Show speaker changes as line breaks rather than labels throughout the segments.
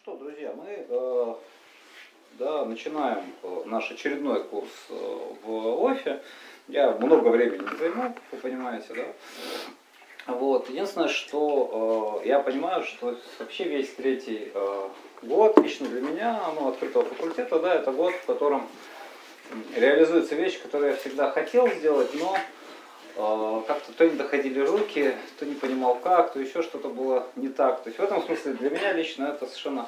что, друзья, мы э, да, начинаем э, наш очередной курс э, в ОФИ. Я много времени не займу, вы понимаете, да? Вот. Единственное, что э, я понимаю, что вообще весь третий э, год, лично для меня, ну, открытого факультета, да, это год, в котором реализуется вещь, которую я всегда хотел сделать, но как-то то не доходили руки, то не понимал как, то еще что-то было не так. То есть в этом смысле для меня лично это совершенно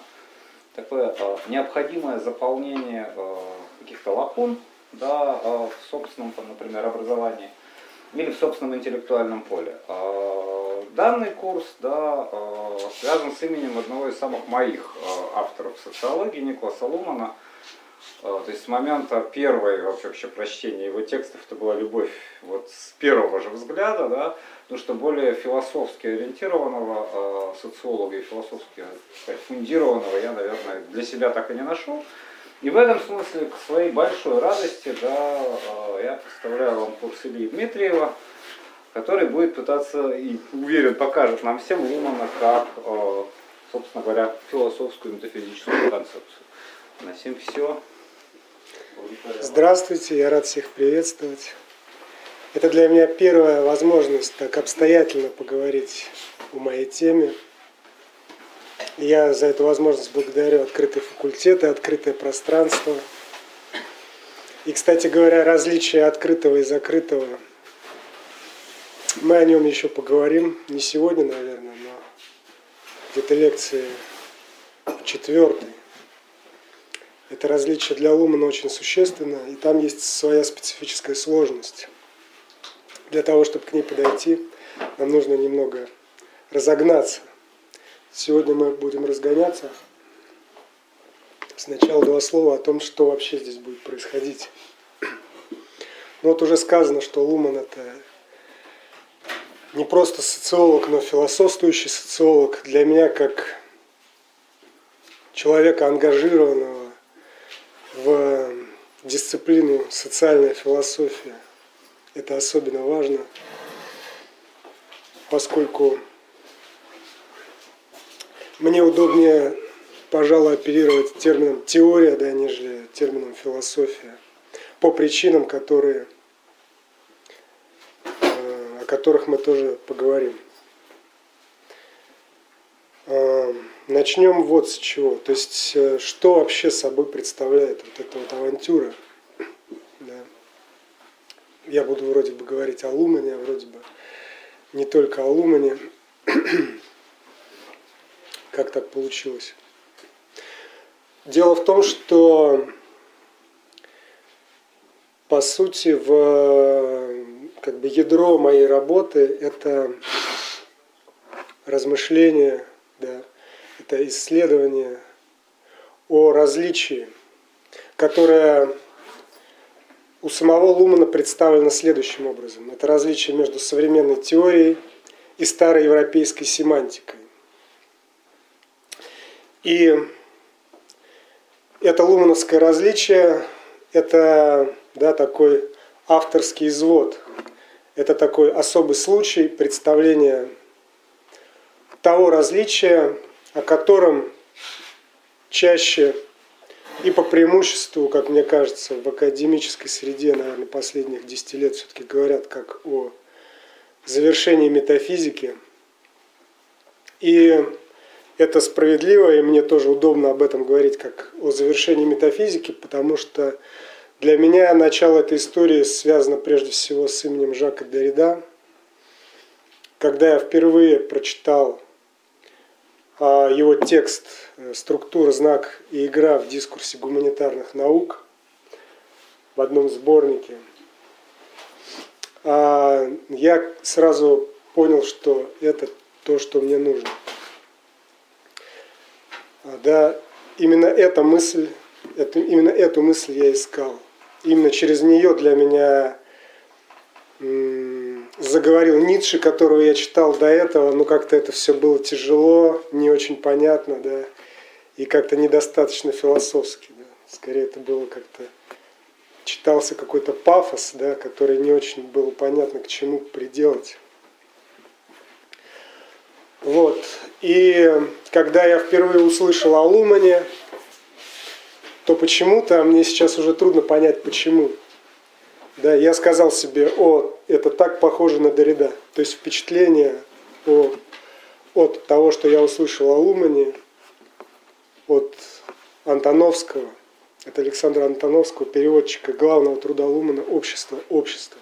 такое э, необходимое заполнение э, каких-то лакун да, в собственном, например, образовании или в собственном интеллектуальном поле. Данный курс да, связан с именем одного из самых моих авторов социологии, Николаса Лумана. Э, то есть с момента первой вообще прочтения его текстов это была любовь вот с первого же взгляда, да, потому что более философски ориентированного э, социолога и философски сказать, фундированного я, наверное, для себя так и не нашел. И в этом смысле, к своей большой радости, да, э, я представляю вам курс Ильи Дмитриева, который будет пытаться, и уверен, покажет нам всем Лумана как, э, собственно говоря, философскую метафизическую концепцию. На всем все.
Здравствуйте, я рад всех приветствовать. Это для меня первая возможность так обстоятельно поговорить о моей теме. Я за эту возможность благодарю открытый факультет и открытое пространство. И, кстати говоря, различие открытого и закрытого. Мы о нем еще поговорим, не сегодня, наверное, но где-то лекции четвертой. Это различие для Лумана очень существенно, и там есть своя специфическая сложность. Для того, чтобы к ней подойти, нам нужно немного разогнаться. Сегодня мы будем разгоняться. Сначала два слова о том, что вообще здесь будет происходить. Ну вот уже сказано, что Луман это не просто социолог, но философствующий социолог. Для меня как человека ангажированного в дисциплину социальная философия это особенно важно, поскольку мне удобнее, пожалуй, оперировать термином теория, да, нежели термином философия, по причинам, которые, э, о которых мы тоже поговорим. Начнем вот с чего. То есть, э, что вообще собой представляет вот эта вот авантюра – я буду вроде бы говорить о Лумане, а вроде бы не только о Лумане. как так получилось? Дело в том, что по сути в как бы ядро моей работы это размышление, да, это исследование о различии, которое у самого Лумана представлено следующим образом. Это различие между современной теорией и старой европейской семантикой. И это лумановское различие, это да, такой авторский извод, это такой особый случай представления того различия, о котором чаще и по преимуществу, как мне кажется, в академической среде, наверное, последних 10 лет все-таки говорят как о завершении метафизики. И это справедливо, и мне тоже удобно об этом говорить как о завершении метафизики, потому что для меня начало этой истории связано прежде всего с именем Жака Derrida. Когда я впервые прочитал его текст э, «Структура, знак и игра в дискурсе гуманитарных наук» в одном сборнике. А я сразу понял, что это то, что мне нужно. А, да, именно эта мысль, это, именно эту мысль я искал. Именно через нее для меня заговорил Ницше, которого я читал до этого, но как-то это все было тяжело, не очень понятно, да, и как-то недостаточно философски, да. Скорее это было как-то читался какой-то пафос, да, который не очень было понятно, к чему приделать. Вот. И когда я впервые услышал о Лумане, то почему-то мне сейчас уже трудно понять, почему. Да, я сказал себе, о, это так похоже на Дорида. То есть впечатление о, от того, что я услышал о Лумане, от Антоновского, от Александра Антоновского, переводчика главного труда Лумана «Общество, общество».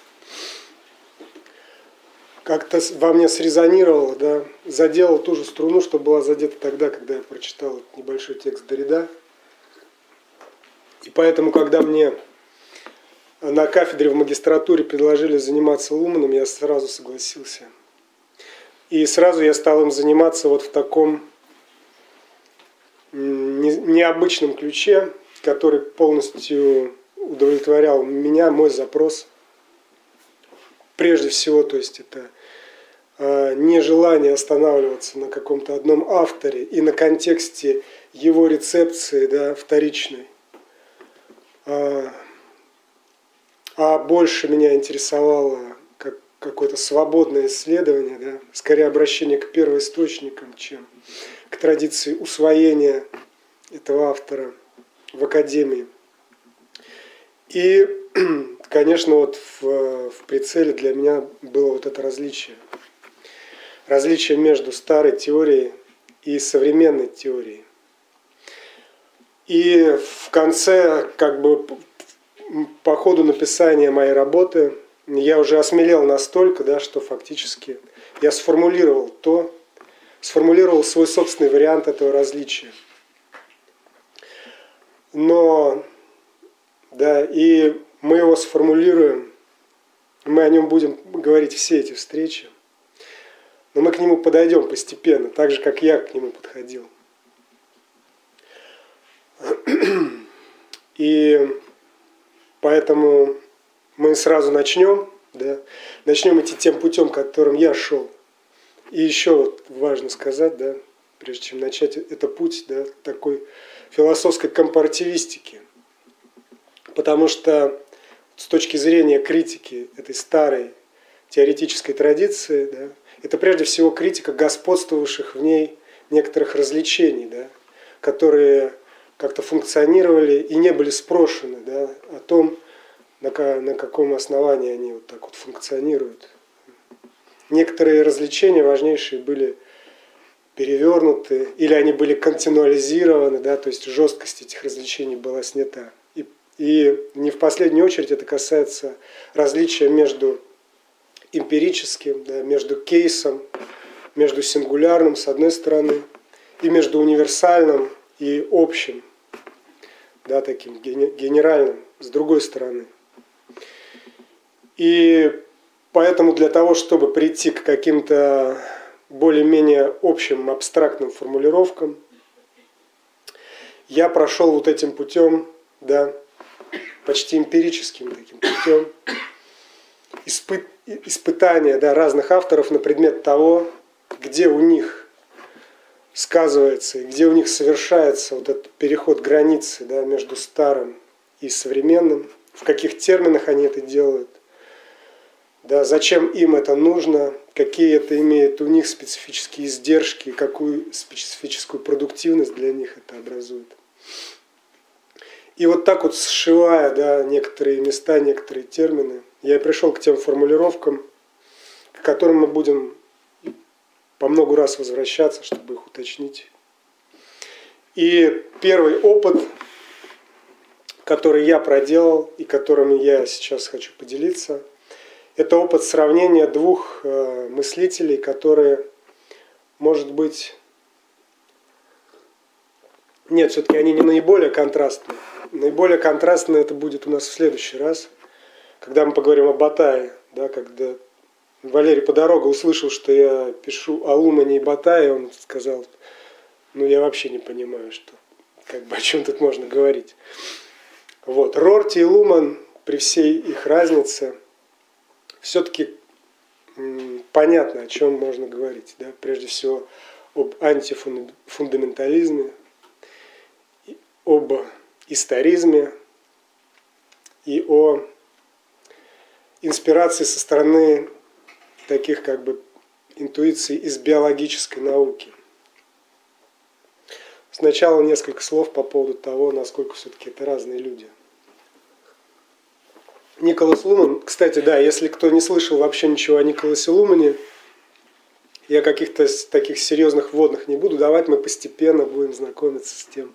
Как-то во мне срезонировало, да, заделал ту же струну, что была задета тогда, когда я прочитал небольшой текст Дорида. И поэтому, когда мне на кафедре в магистратуре предложили заниматься Луманом, я сразу согласился. И сразу я стал им заниматься вот в таком необычном ключе, который полностью удовлетворял меня, мой запрос. Прежде всего, то есть это а, нежелание останавливаться на каком-то одном авторе и на контексте его рецепции да, вторичной. А, больше меня интересовало как, какое-то свободное исследование, да, скорее обращение к первоисточникам, чем к традиции усвоения этого автора в академии. И, конечно, вот в, в прицеле для меня было вот это различие. Различие между старой теорией и современной теорией. И в конце, как бы по ходу написания моей работы, я уже осмелел настолько, да, что фактически я сформулировал то, сформулировал свой собственный вариант этого различия. Но, да, и мы его сформулируем, мы о нем будем говорить все эти встречи, но мы к нему подойдем постепенно, так же, как я к нему подходил. И поэтому мы сразу начнем, да, начнем идти тем путем, которым я шел – и еще вот важно сказать, да, прежде чем начать, это путь да, такой философской компаративистики. Потому что с точки зрения критики этой старой теоретической традиции, да, это прежде всего критика господствовавших в ней некоторых развлечений, да, которые как-то функционировали и не были спрошены да, о том, на, на каком основании они вот так вот функционируют некоторые развлечения важнейшие были перевернуты, или они были континуализированы, да, то есть жесткость этих развлечений была снята. И, и не в последнюю очередь это касается различия между эмпирическим, да, между кейсом, между сингулярным с одной стороны, и между универсальным и общим, да, таким генеральным с другой стороны. И Поэтому для того, чтобы прийти к каким-то более-менее общим абстрактным формулировкам, я прошел вот этим путем, да, почти эмпирическим таким путем, испыт, испытания да, разных авторов на предмет того, где у них сказывается и где у них совершается вот этот переход границы да, между старым и современным, в каких терминах они это делают, да, зачем им это нужно, какие это имеет у них специфические издержки, какую специфическую продуктивность для них это образует. И вот так вот сшивая да, некоторые места, некоторые термины, я пришел к тем формулировкам, к которым мы будем по много раз возвращаться, чтобы их уточнить. И первый опыт, который я проделал и которым я сейчас хочу поделиться – это опыт сравнения двух э, мыслителей, которые, может быть, нет, все-таки они не наиболее контрастные. Наиболее контрастные это будет у нас в следующий раз, когда мы поговорим о Батае, да, когда Валерий по дорогу услышал, что я пишу о Лумане и Батае, он сказал, ну я вообще не понимаю, что, как бы о чем тут можно говорить. Вот. Рорти и Луман, при всей их разнице, все-таки понятно, о чем можно говорить. Да? Прежде всего об антифундаментализме, об историзме и о инспирации со стороны таких как бы интуиции из биологической науки. Сначала несколько слов по поводу того, насколько все-таки это разные люди. Николас Луман, кстати, да, если кто не слышал вообще ничего о Николасе Лумане, я каких-то таких серьезных вводных не буду давать, мы постепенно будем знакомиться с тем,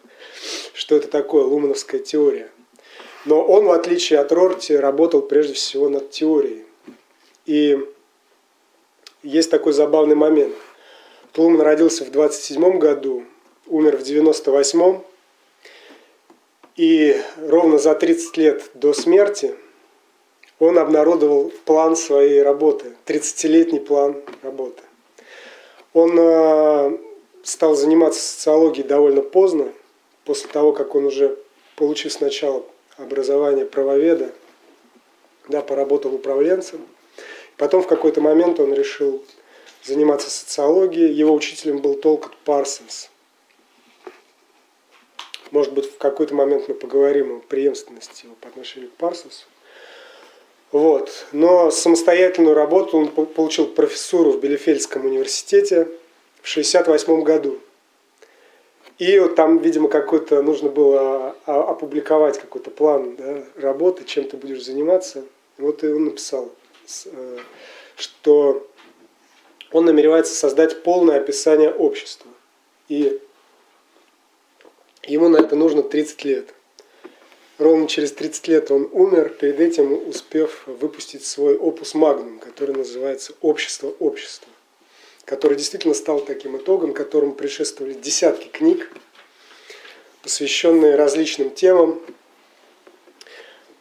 что это такое лумановская теория. Но он, в отличие от Рорти, работал прежде всего над теорией. И есть такой забавный момент. Луман родился в 27 году, умер в 98 и ровно за 30 лет до смерти он обнародовал план своей работы, 30-летний план работы. Он э, стал заниматься социологией довольно поздно, после того, как он уже, получив сначала образование правоведа, да, поработал управленцем. Потом в какой-то момент он решил заниматься социологией. Его учителем был Толкот Парсонс. Может быть, в какой-то момент мы поговорим о преемственности его по отношению к Парсонсу. Вот. Но самостоятельную работу он получил профессуру в Белефельдском университете в 1968 году. И вот там, видимо, какой-то нужно было опубликовать какой-то план да, работы, чем ты будешь заниматься. Вот и он написал, что он намеревается создать полное описание общества. И ему на это нужно 30 лет. Ровно через 30 лет он умер, перед этим успев выпустить свой опус магнум, который называется «Общество общества», который действительно стал таким итогом, которому предшествовали десятки книг, посвященные различным темам.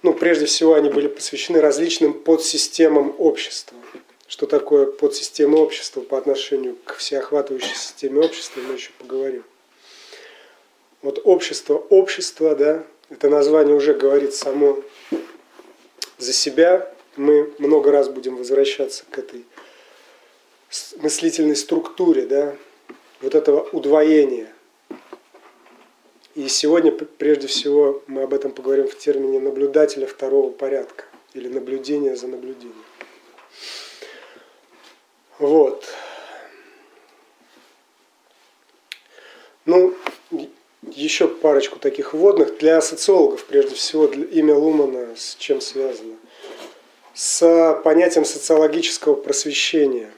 Ну, прежде всего, они были посвящены различным подсистемам общества. Что такое подсистема общества по отношению к всеохватывающей системе общества, мы еще поговорим. Вот общество, общество, да, это название уже говорит само за себя. Мы много раз будем возвращаться к этой мыслительной структуре, да, вот этого удвоения. И сегодня, прежде всего, мы об этом поговорим в термине наблюдателя второго порядка или наблюдение за наблюдением. Вот. Ну, еще парочку таких вводных. Для социологов, прежде всего, для имя Лумана с чем связано? С понятием социологического просвещения.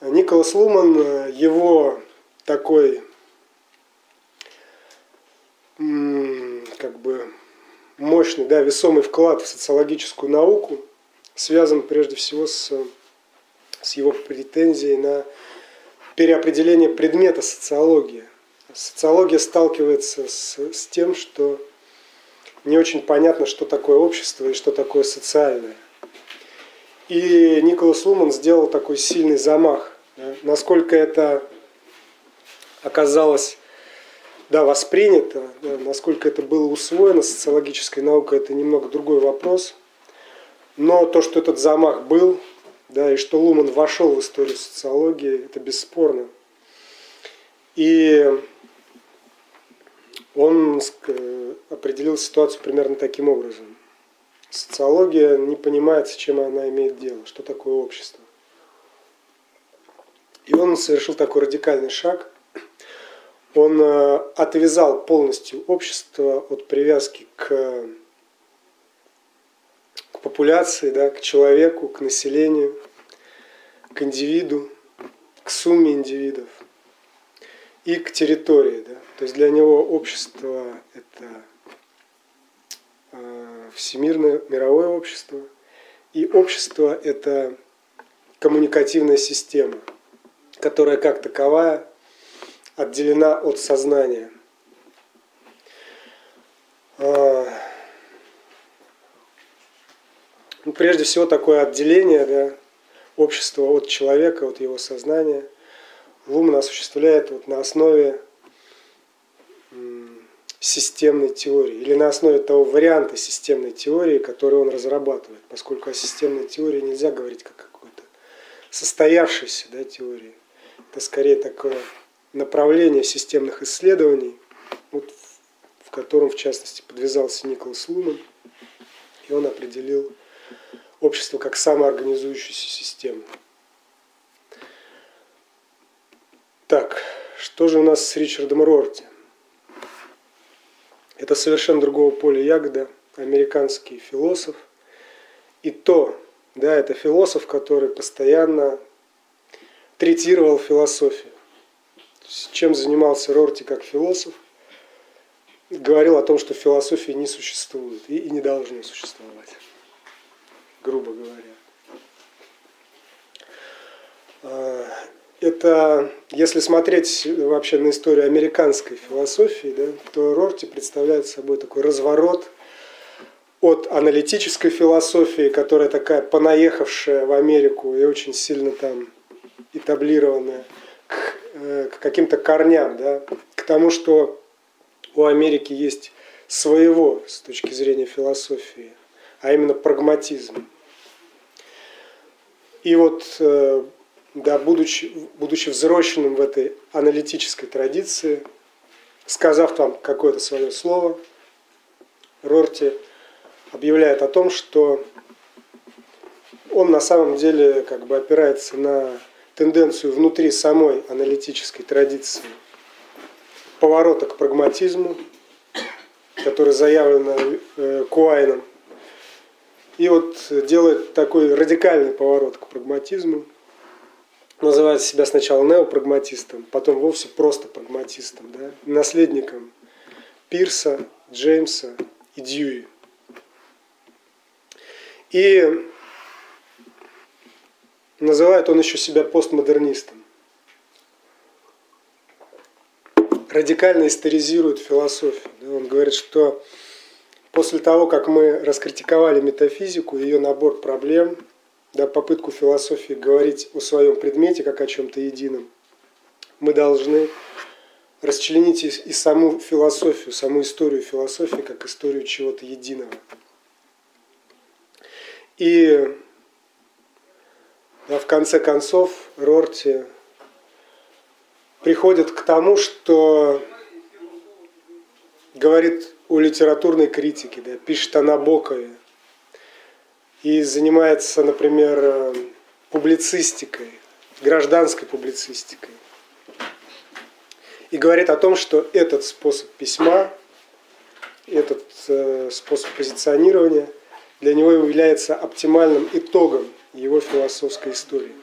Николас Луман, его такой как бы мощный, да, весомый вклад в социологическую науку связан прежде всего с, с его претензией на переопределение предмета социологии – Социология сталкивается с, с тем, что не очень понятно, что такое общество и что такое социальное. И Николас Луман сделал такой сильный замах. Да? Насколько это оказалось да, воспринято, да, насколько это было усвоено социологической наукой, это немного другой вопрос. Но то, что этот замах был, да, и что Луман вошел в историю социологии, это бесспорно. И он э, определил ситуацию примерно таким образом. Социология не понимает, с чем она имеет дело, что такое общество. И он совершил такой радикальный шаг. Он э, отвязал полностью общество от привязки к, к популяции, да, к человеку, к населению, к индивиду, к сумме индивидов и к территории. Да. То есть для него общество – это э, всемирное, мировое общество, и общество – это коммуникативная система, которая как таковая отделена от сознания. А, ну, прежде всего такое отделение да, общества от человека, от его сознания Луман осуществляет вот на основе системной теории или на основе того варианта системной теории, который он разрабатывает, поскольку о системной теории нельзя говорить как какой-то состоявшейся да, теории. Это скорее такое направление системных исследований, вот, в котором, в частности, подвязался Николас Луман, и он определил общество как самоорганизующуюся систему. Так, что же у нас с Ричардом Рорти? Это совершенно другого поля ягода, американский философ. И то, да, это философ, который постоянно третировал философию. Чем занимался Рорти как философ? Говорил о том, что философии не существует и, и не должно существовать, грубо говоря. А, это, если смотреть вообще на историю американской философии, да, то Рорти представляет собой такой разворот от аналитической философии, которая такая понаехавшая в Америку и очень сильно там этаблированная, к, к каким-то корням, да, к тому, что у Америки есть своего с точки зрения философии, а именно прагматизм. И вот э, да, будучи, будучи взросленным в этой аналитической традиции, сказав там какое-то свое слово, Рорти объявляет о том, что он на самом деле как бы опирается на тенденцию внутри самой аналитической традиции. Поворота к прагматизму, который заявлен э, Куайном, и вот делает такой радикальный поворот к прагматизму – называет себя сначала неопрагматистом, потом вовсе просто прагматистом, да, наследником Пирса, Джеймса и Дьюи. И называет он еще себя постмодернистом. Радикально историзирует философию. Он говорит, что после того, как мы раскритиковали метафизику, ее набор проблем – да, попытку философии говорить о своем предмете как о чем-то едином, мы должны расчленить и, и саму философию, саму историю философии как историю чего-то единого. И в конце концов Рорти приходит к тому, что говорит о литературной критике, да, пишет о Набокове, и занимается, например, публицистикой, гражданской публицистикой. И говорит о том, что этот способ письма, этот э, способ позиционирования для него является оптимальным итогом его философской истории.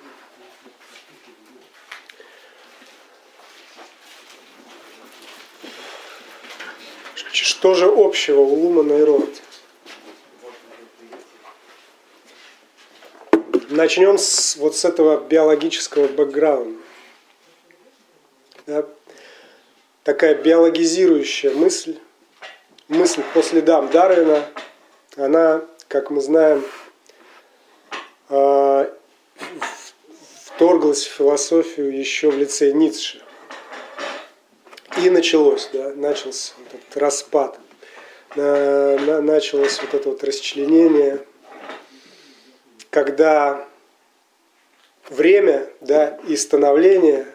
Что же общего у Лумана и Рорти? Начнем с, вот с этого биологического бэкграунда. Да? Такая биологизирующая мысль, мысль по следам Дарвина, она, как мы знаем, вторглась в философию еще в лице Ницше. И началось, да, начался вот этот распад, началось вот это вот расчленение – когда время да, и становление,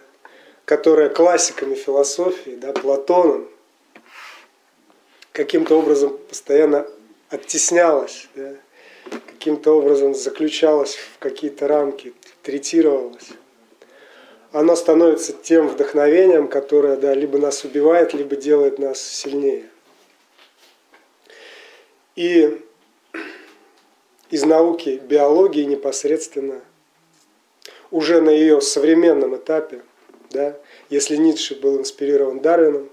которое классиками философии, да, Платоном, каким-то образом постоянно оттеснялось, да, каким-то образом заключалось в какие-то рамки, третировалось, оно становится тем вдохновением, которое да, либо нас убивает, либо делает нас сильнее. И из науки биологии непосредственно уже на ее современном этапе, да, если Ницше был инспирирован Дарвином,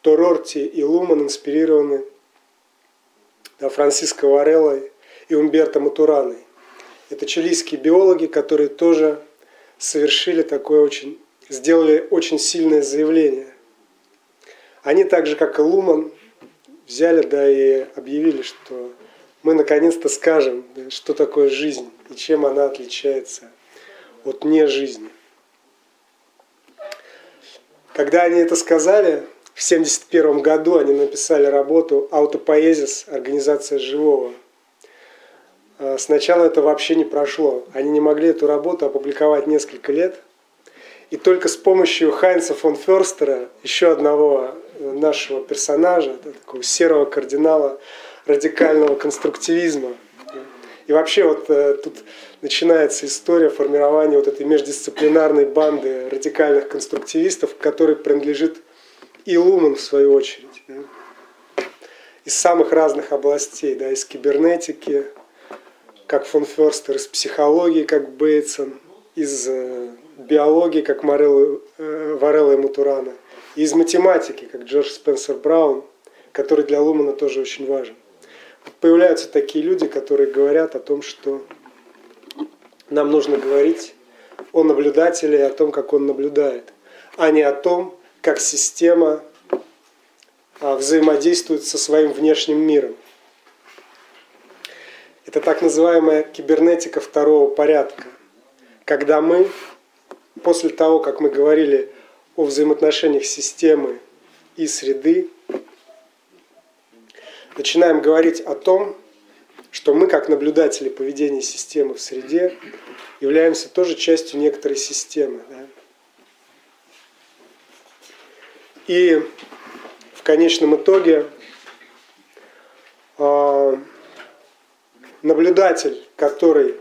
то Рорти и Луман инспирированы да, Франциско Вареллой и Умберто Матураной. Это чилийские биологи, которые тоже совершили такое очень, сделали очень сильное заявление. Они так же, как и Луман, взяли, да, и объявили, что мы наконец-то скажем, что такое жизнь и чем она отличается от не жизни. Когда они это сказали, в 1971 году они написали работу «Аутопоэзис. Организация живого». А, сначала это вообще не прошло. Они не могли эту работу опубликовать несколько лет. И только с помощью Хайнца фон Ферстера, еще одного э, нашего персонажа, такого серого кардинала, радикального конструктивизма И вообще вот э, тут начинается история формирования вот этой междисциплинарной банды радикальных конструктивистов, которой принадлежит и Луман в свою очередь. Да? Из самых разных областей, да, из кибернетики, как фон Ферстер, из психологии, как Бейтсон, из э, биологии, как Морелло, э, Варелла и Мутурана, и из математики, как Джордж Спенсер Браун, который для Лумана тоже очень важен. Появляются такие люди, которые говорят о том, что нам нужно говорить о наблюдателе и о том, как он наблюдает, а не о том, как система а, взаимодействует со своим внешним миром. Это так называемая кибернетика второго порядка, когда мы, после того, как мы говорили о взаимоотношениях системы и среды, начинаем говорить о том, что мы, как наблюдатели поведения системы в среде, являемся тоже частью некоторой системы. Да? И в конечном итоге э, наблюдатель, который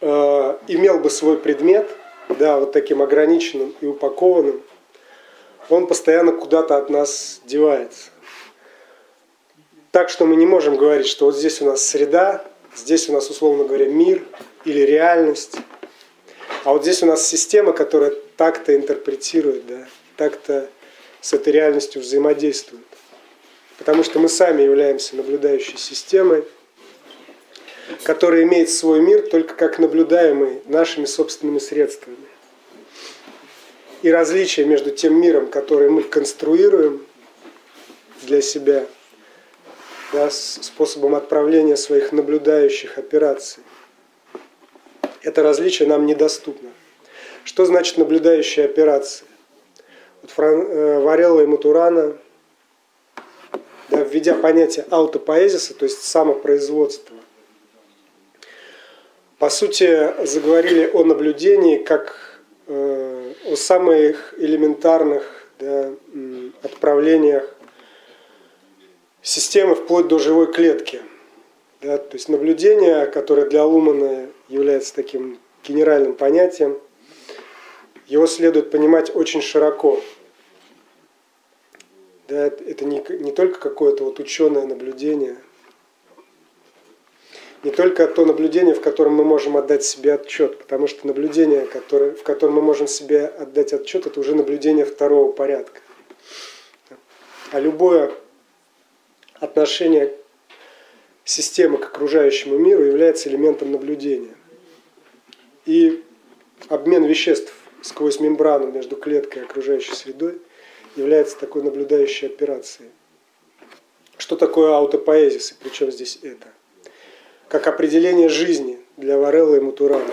э, имел бы свой предмет, да, вот таким ограниченным и упакованным, он постоянно куда-то от нас девается. Так что мы не можем говорить, что вот здесь у нас среда, здесь у нас, условно говоря, мир или реальность. А вот здесь у нас система, которая так-то интерпретирует, да, так-то с этой реальностью взаимодействует. Потому что мы сами являемся наблюдающей системой, которая имеет свой мир только как наблюдаемый нашими собственными средствами. И различие между тем миром, который мы конструируем для себя, да, способом отправления своих наблюдающих операций. Это различие нам недоступно. Что значит наблюдающие операции? Вот Фран, э, Варелла и Матурана, да, введя понятие аутопоэзиса, то есть самопроизводства, по сути, заговорили о наблюдении как э, о самых элементарных да, отправлениях системы вплоть до живой клетки. Да, то есть наблюдение, которое для Лумана является таким генеральным понятием, его следует понимать очень широко. Да, это не, не только какое-то вот ученое наблюдение, не только то наблюдение, в котором мы можем отдать себе отчет, потому что наблюдение, которое, в котором мы можем себе отдать отчет, это уже наблюдение второго порядка. А любое отношение системы к окружающему миру является элементом наблюдения. И обмен веществ сквозь мембрану между клеткой и окружающей средой является такой наблюдающей операцией. Что такое аутопоэзис и причем здесь это? Как определение жизни для Варелла и Мутурана.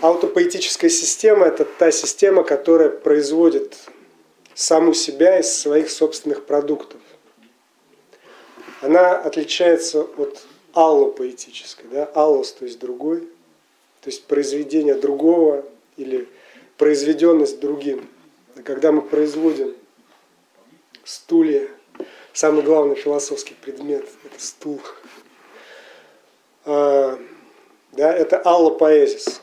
Аутопоэтическая система – это та система, которая производит саму себя из своих собственных продуктов она отличается от аллопоэтической. Да? Аллос, то есть другой, то есть произведение другого или произведенность другим. Когда мы производим стулья, самый главный философский предмет – это стул. А, да, это аллопоэзис.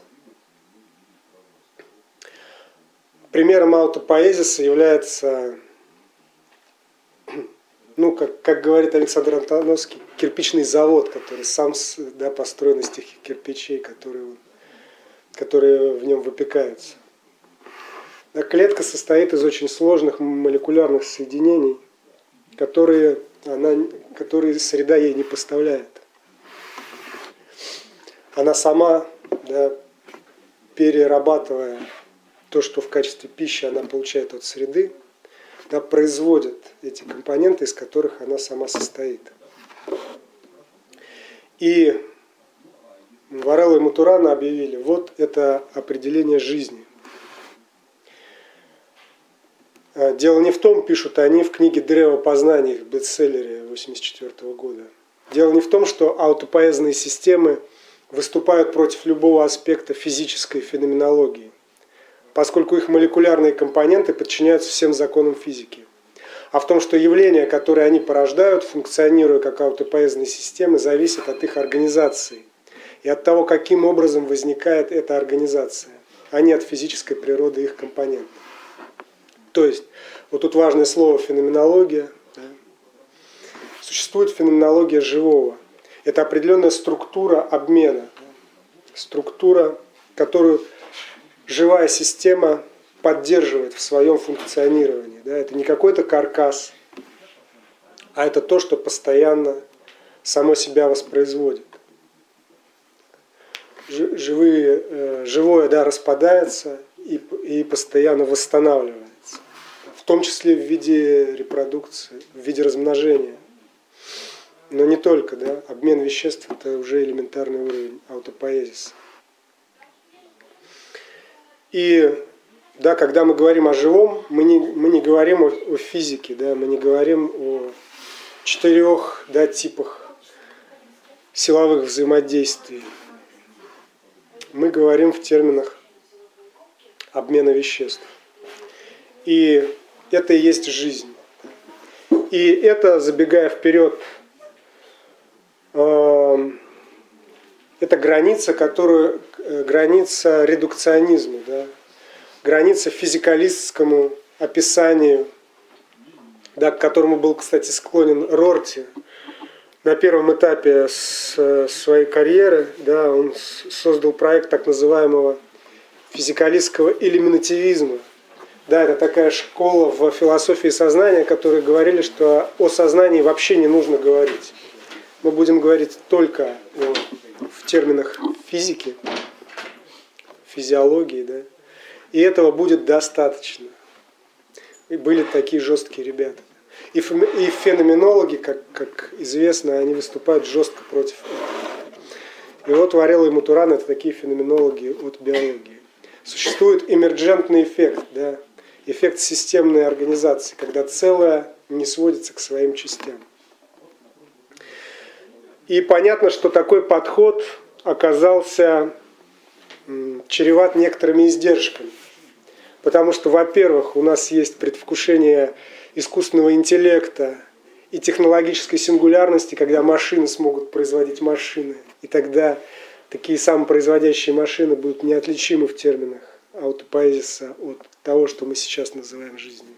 Примером аутопоэзиса является ну, как, как говорит Александр Антоновский, кирпичный завод, который сам да, построен из тех кирпичей, которые, которые в нем выпекаются. А клетка состоит из очень сложных молекулярных соединений, которые, она, которые среда ей не поставляет. Она сама, да, перерабатывая то, что в качестве пищи она получает от среды, да, производит эти компоненты, из которых она сама состоит. И Варелла и Матурана объявили, вот это определение жизни. А, дело не в том, пишут они в книге «Древо познания», их бестселлере 1984 года. Дело не в том, что аутопоэзные системы выступают против любого аспекта физической феноменологии поскольку их молекулярные компоненты подчиняются всем законам физики. а в том, что явления, которые они порождают, функционируя как аутопоэзные системы, зависят от их организации и от того, каким образом возникает эта организация, а не от физической природы их компонентов. То есть, вот тут важное слово феноменология. Да. Существует феноменология живого. Это определенная структура обмена, структура, которую живая система поддерживает в своем функционировании. Да? Это не какой-то каркас, а это то, что постоянно само себя воспроизводит. Живые, э, живое да, распадается и, и постоянно восстанавливается, том числе в виде репродукции, в виде размножения. Но не только, да, обмен веществ это уже элементарный уровень аутопоэзиса. И да, когда мы говорим о живом, мы не, мы не говорим о, о физике, да, мы не говорим о четырех да, типах силовых взаимодействий. Мы говорим в терминах обмена веществ. И это и есть жизнь. И это, забегая вперед, эм, это граница, которую, э, граница редукционизма, да, граница физикалистскому описанию, да, к которому был, кстати, склонен Рорти на первом этапе с, своей карьеры, да, он создал проект так называемого физикалистского элиминативизма. Да, это такая школа в философии сознания, которые говорили, что о сознании вообще не нужно говорить. Мы будем говорить только о в терминах физики, физиологии, да, и этого будет достаточно. И были такие жесткие ребята. И, и феноменологи, как, как известно, они выступают жестко против этого. И вот Варел и Мутуран это такие феноменологи от биологии. Существует эмерджентный эффект, да, эффект системной организации, когда целое не сводится к своим частям. И понятно, что такой подход оказался чреват некоторыми издержками. Потому что, во-первых, у нас есть предвкушение искусственного интеллекта и технологической сингулярности, когда машины смогут производить машины. И тогда такие самопроизводящие машины будут неотличимы в терминах аутопоэзиса от того, что мы сейчас называем жизнью.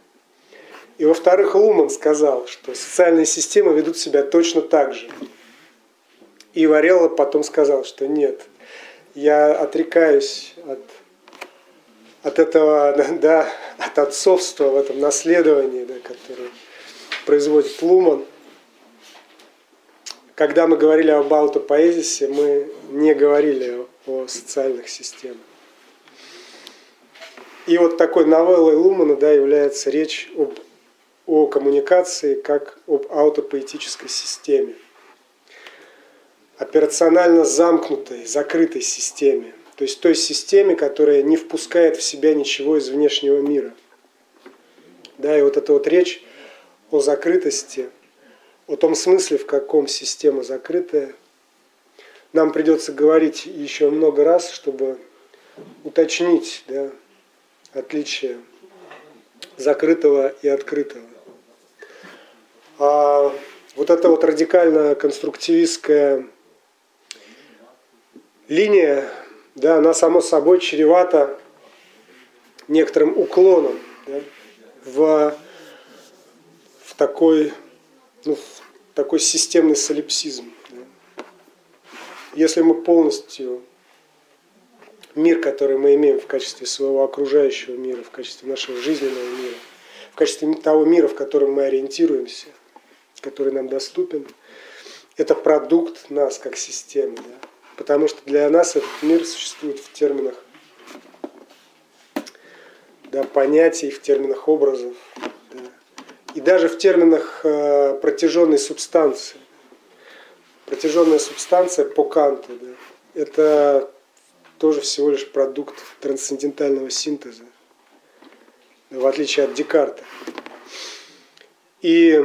И во-вторых, Луман сказал, что социальные системы ведут себя точно так же. И Варелла потом сказал, что нет, я отрекаюсь от, от этого, да, от отцовства в этом наследовании, да, которое производит Луман. Когда мы говорили об аутопоэзисе, мы не говорили о социальных системах. И вот такой новеллой Лумана да, является речь об, о коммуникации как об аутопоэтической системе операционально замкнутой, закрытой системе. То есть той системе, которая не впускает в себя ничего из внешнего мира. Да, и вот эта вот речь о закрытости, о том смысле, в каком система закрытая, нам придется говорить еще много раз, чтобы уточнить да, отличие закрытого и открытого. А вот эта вот радикально конструктивистская линия, да, она само собой чревата некоторым уклоном да, в, в такой, ну, в такой системный солипсизм. Да. Если мы полностью мир, который мы имеем в качестве своего окружающего мира, в качестве нашего жизненного мира, в качестве того мира, в котором мы ориентируемся, который нам доступен, это продукт нас как системы. Да? Потому что для нас этот мир существует в терминах да, понятий, в терминах образов. Да. И даже в терминах э, протяженной субстанции. Протяженная субстанция по Канту. Да, это тоже всего лишь продукт трансцендентального синтеза, в отличие от Декарта. И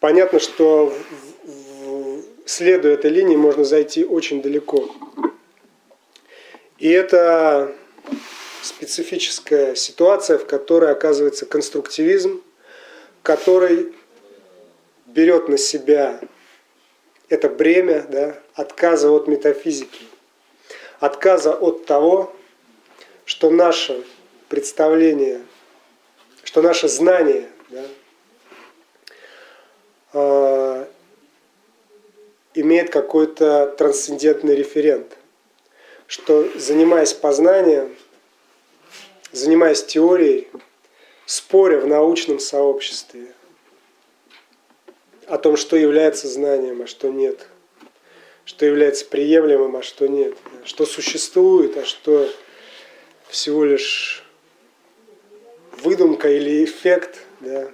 понятно, что следуя этой линии, можно зайти очень далеко. И это специфическая ситуация, в которой оказывается конструктивизм, который берет на себя это бремя да, отказа от метафизики, отказа от того, что наше представление, что наше знание да, э, имеет какой-то трансцендентный референт, что занимаясь познанием, занимаясь теорией, споря в научном сообществе о том, что является знанием, а что нет, что является приемлемым, а что нет, что существует, а что всего лишь выдумка или эффект, да,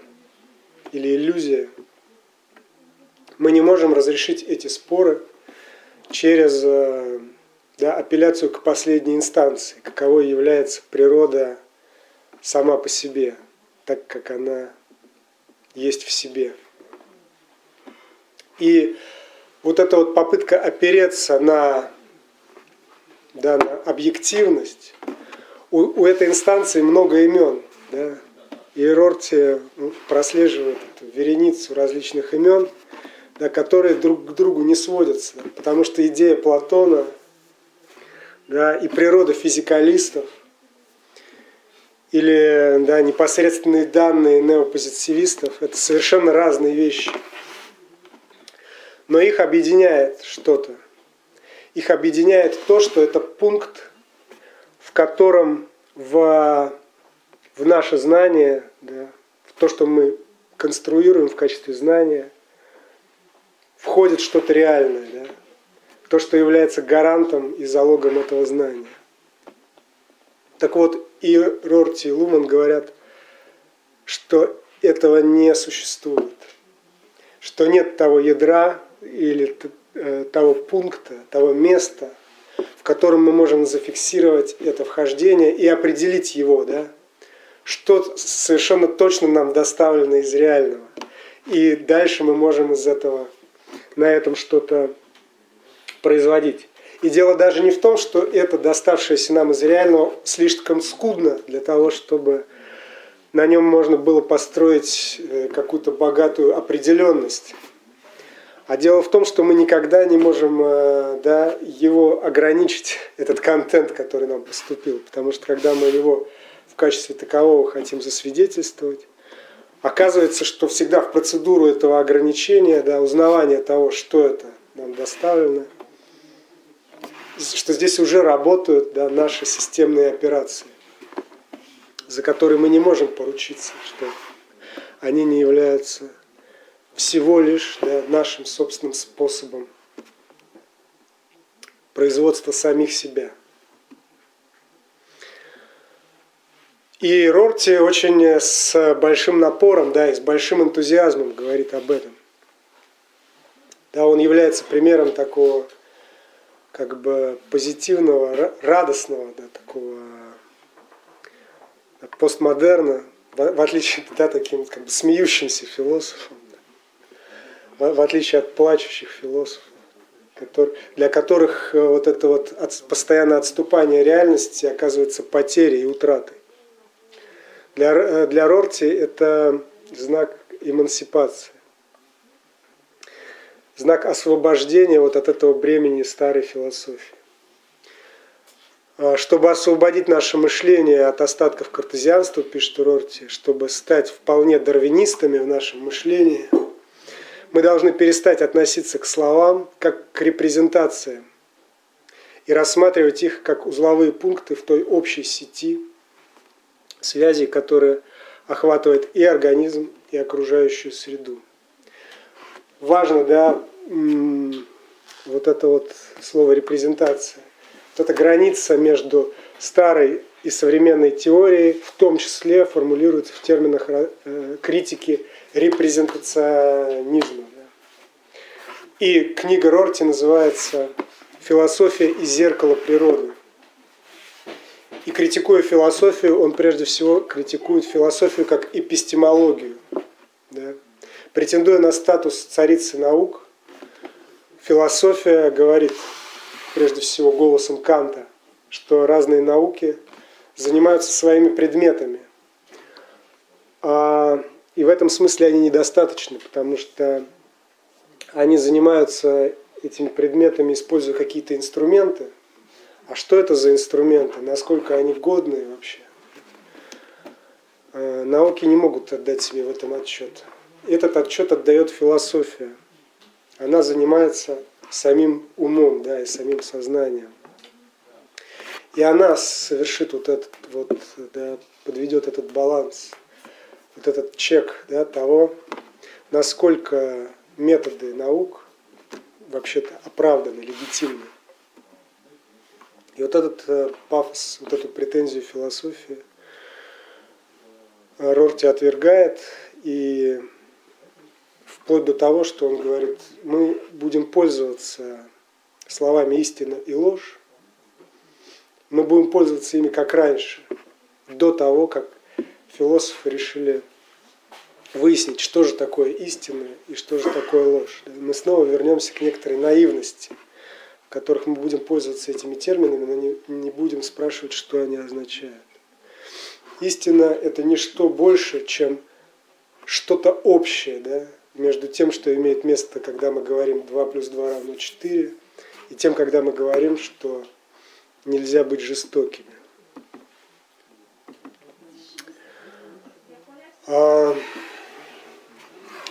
или иллюзия. Мы не можем разрешить эти споры через э, да, апелляцию к последней инстанции, каковой является природа сама по себе, так как она есть в себе. И вот эта вот попытка опереться на, да, на объективность, у, у этой инстанции много имен. Да? И Рорти ну, прослеживает эту вереницу различных имен, да, которые друг к другу не сводятся. Потому что идея Платона да, и природа физикалистов или да, непосредственные данные неопозитивистов – это совершенно разные вещи. Но их объединяет что-то. Их объединяет то, что это пункт, в котором в, в наше знание, да, в то, что мы конструируем в качестве знания, входит что-то реальное, да, то, что является гарантом и залогом этого знания. Так вот, и Рорти, и Луман говорят, что этого не существует, что нет того ядра или э, того пункта, того места, в котором мы можем зафиксировать это вхождение и определить его, да, что совершенно точно нам доставлено из реального. И дальше мы можем из этого на этом что-то производить. И дело даже не в том, что это доставшееся нам из реального слишком скудно для того, чтобы на нем можно было построить э, какую-то богатую определенность. А дело в том, что мы никогда не можем э, да, его ограничить, этот контент, который нам поступил. Потому что когда мы его в качестве такового хотим засвидетельствовать, оказывается, что всегда в процедуру этого ограничения, да, узнавания того, что это нам доставлено – что здесь уже работают да, наши системные операции, за которые мы не можем поручиться, что они не являются всего лишь да, нашим собственным способом производства самих себя. И Рорти очень с большим напором, да, и с большим энтузиазмом говорит об этом. Да, он является примером такого как бы позитивного, радостного, да, такого постмодерна, в, отличие да, таким как бы смеющимся философом, в, отличие от плачущих философов, для которых э, вот это вот от, постоянное отступание реальности оказывается потерей и утратой. Для, э, для Рорти это знак эмансипации знак освобождения вот от этого бремени старой философии. А, чтобы освободить наше мышление от остатков картезианства, пишет Рорти, чтобы стать вполне дарвинистами в нашем мышлении, мы должны перестать относиться к словам как к репрезентациям и рассматривать их как узловые пункты в той общей сети связей, которая охватывает и организм, и окружающую среду важно, да, вот это вот слово репрезентация. Вот эта граница между старой и современной теорией, в том числе формулируется в терминах э, критики репрезентационизма. И книга Рорти называется «Философия и зеркало природы». И критикуя философию, он прежде всего критикует философию как эпистемологию. Да? Претендуя на статус царицы наук, философия говорит, прежде всего голосом Канта, что разные науки занимаются своими предметами. А и в этом смысле они недостаточны, потому что они занимаются этими предметами, используя какие-то инструменты. А что это за инструменты? Насколько они годные вообще? Э, науки не могут отдать себе в этом отчет. Этот отчет отдает философия. Она занимается самим умом, да, и самим сознанием. И она совершит вот этот вот, да, подведет этот баланс, вот этот чек да, того, насколько методы наук вообще-то оправданы, легитимны. И вот этот э, пафос, вот эту претензию философии Рорти отвергает, и вплоть до того, что он говорит, мы будем пользоваться словами истина и ложь, мы будем пользоваться ими как раньше, до того, как философы решили выяснить, что же такое истина и что же такое ложь. Мы снова вернемся к некоторой наивности, в которых мы будем пользоваться этими терминами, но не, будем спрашивать, что они означают. Истина – это не что больше, чем что-то общее да, между тем, что имеет место, когда мы говорим 2 плюс 2 равно 4, и тем, когда мы говорим, что нельзя быть жестокими. А,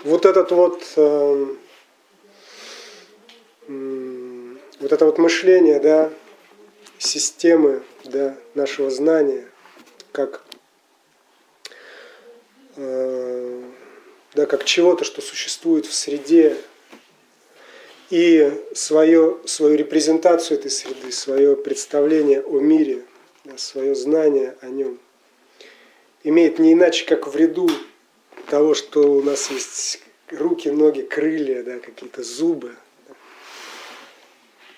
вот этот вот, а, вот это вот мышление, да, системы, да, нашего знания, как, а, да, как чего-то, что существует в среде, и свое, свою репрезентацию этой среды, свое представление о мире, свое знание о нем имеет не иначе, как в ряду того, что у нас есть руки, ноги, крылья, да, какие-то зубы.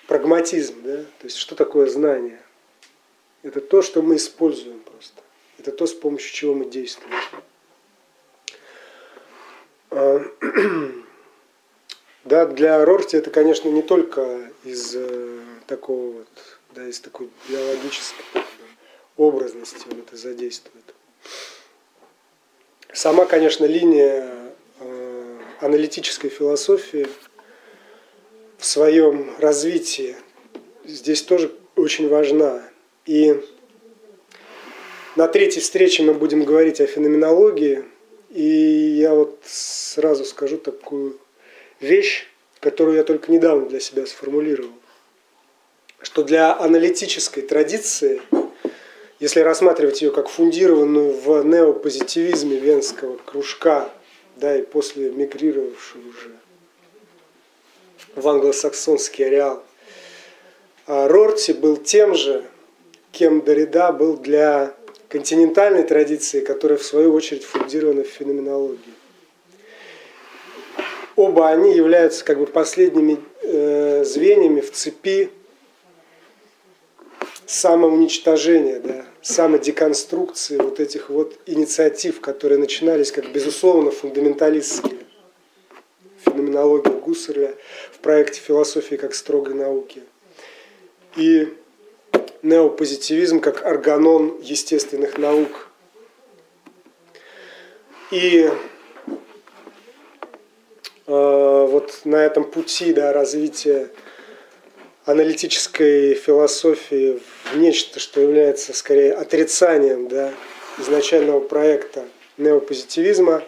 Прагматизм, да, то есть что такое знание? Это то, что мы используем просто. Это то, с помощью чего мы действуем. А, Да, для Рорти это, конечно, не только из э, такого вот, да, из такой биологической образности он это задействует. Сама, конечно, линия э, аналитической философии в своем развитии здесь тоже очень важна. И на третьей встрече мы будем говорить о феноменологии. И я вот сразу скажу такую вещь, которую я только недавно для себя сформулировал, что для аналитической традиции, если рассматривать ее как фундированную в неопозитивизме венского кружка, да, и после мигрировавшую уже в англосаксонский ареал, а Рорти был тем же, кем Дорида был для континентальной традиции, которая в свою очередь фундирована в феноменологии. Оба они являются как бы последними э, звеньями в цепи самоуничтожения, да, самодеконструкции вот этих вот инициатив, которые начинались как безусловно фундаменталистские феноменология Гуссерля в проекте философии как строгой науки. И неопозитивизм как органон естественных наук. И Э, вот на этом пути да, развития аналитической философии в нечто, что является скорее отрицанием да, изначального проекта неопозитивизма.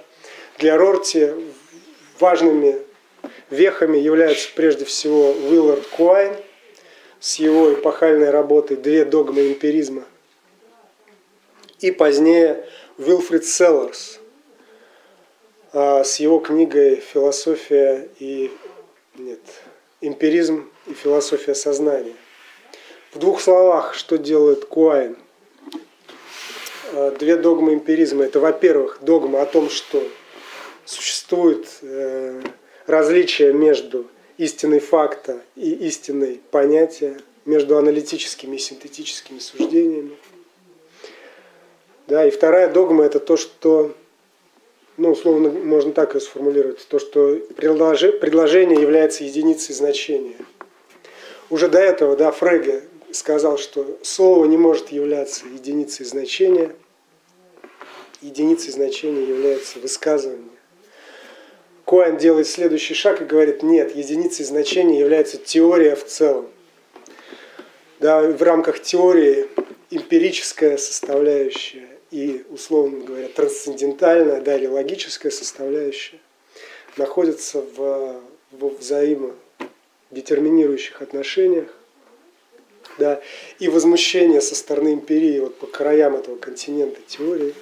Для Рорти важными вехами являются прежде всего Уиллард Куайн с его эпохальной работой «Две догмы эмпиризма» и позднее Уилфрид Селлерс – а, с его книгой «Философия и... нет, эмпиризм и философия сознания». В двух словах, что делает Куайн? А, две догмы эмпиризма. Это, во-первых, догма о том, что существует э, различие между истиной факта и истиной понятия, между аналитическими и синтетическими суждениями. Да, и вторая догма – это то, что ну, условно можно так и сформулировать, то, что предложение является единицей значения. Уже до этого, да, Фреге сказал, что слово не может являться единицей значения. единицей значения является высказывание. Коэн делает следующий шаг и говорит, нет, единицей значения является теория в целом. Да, в рамках теории эмпирическая составляющая и, условно говоря, трансцендентальная, да, или логическая составляющая находятся в, в взаимодетерминирующих отношениях. Да, и возмущение со стороны империи вот по краям этого континента теории,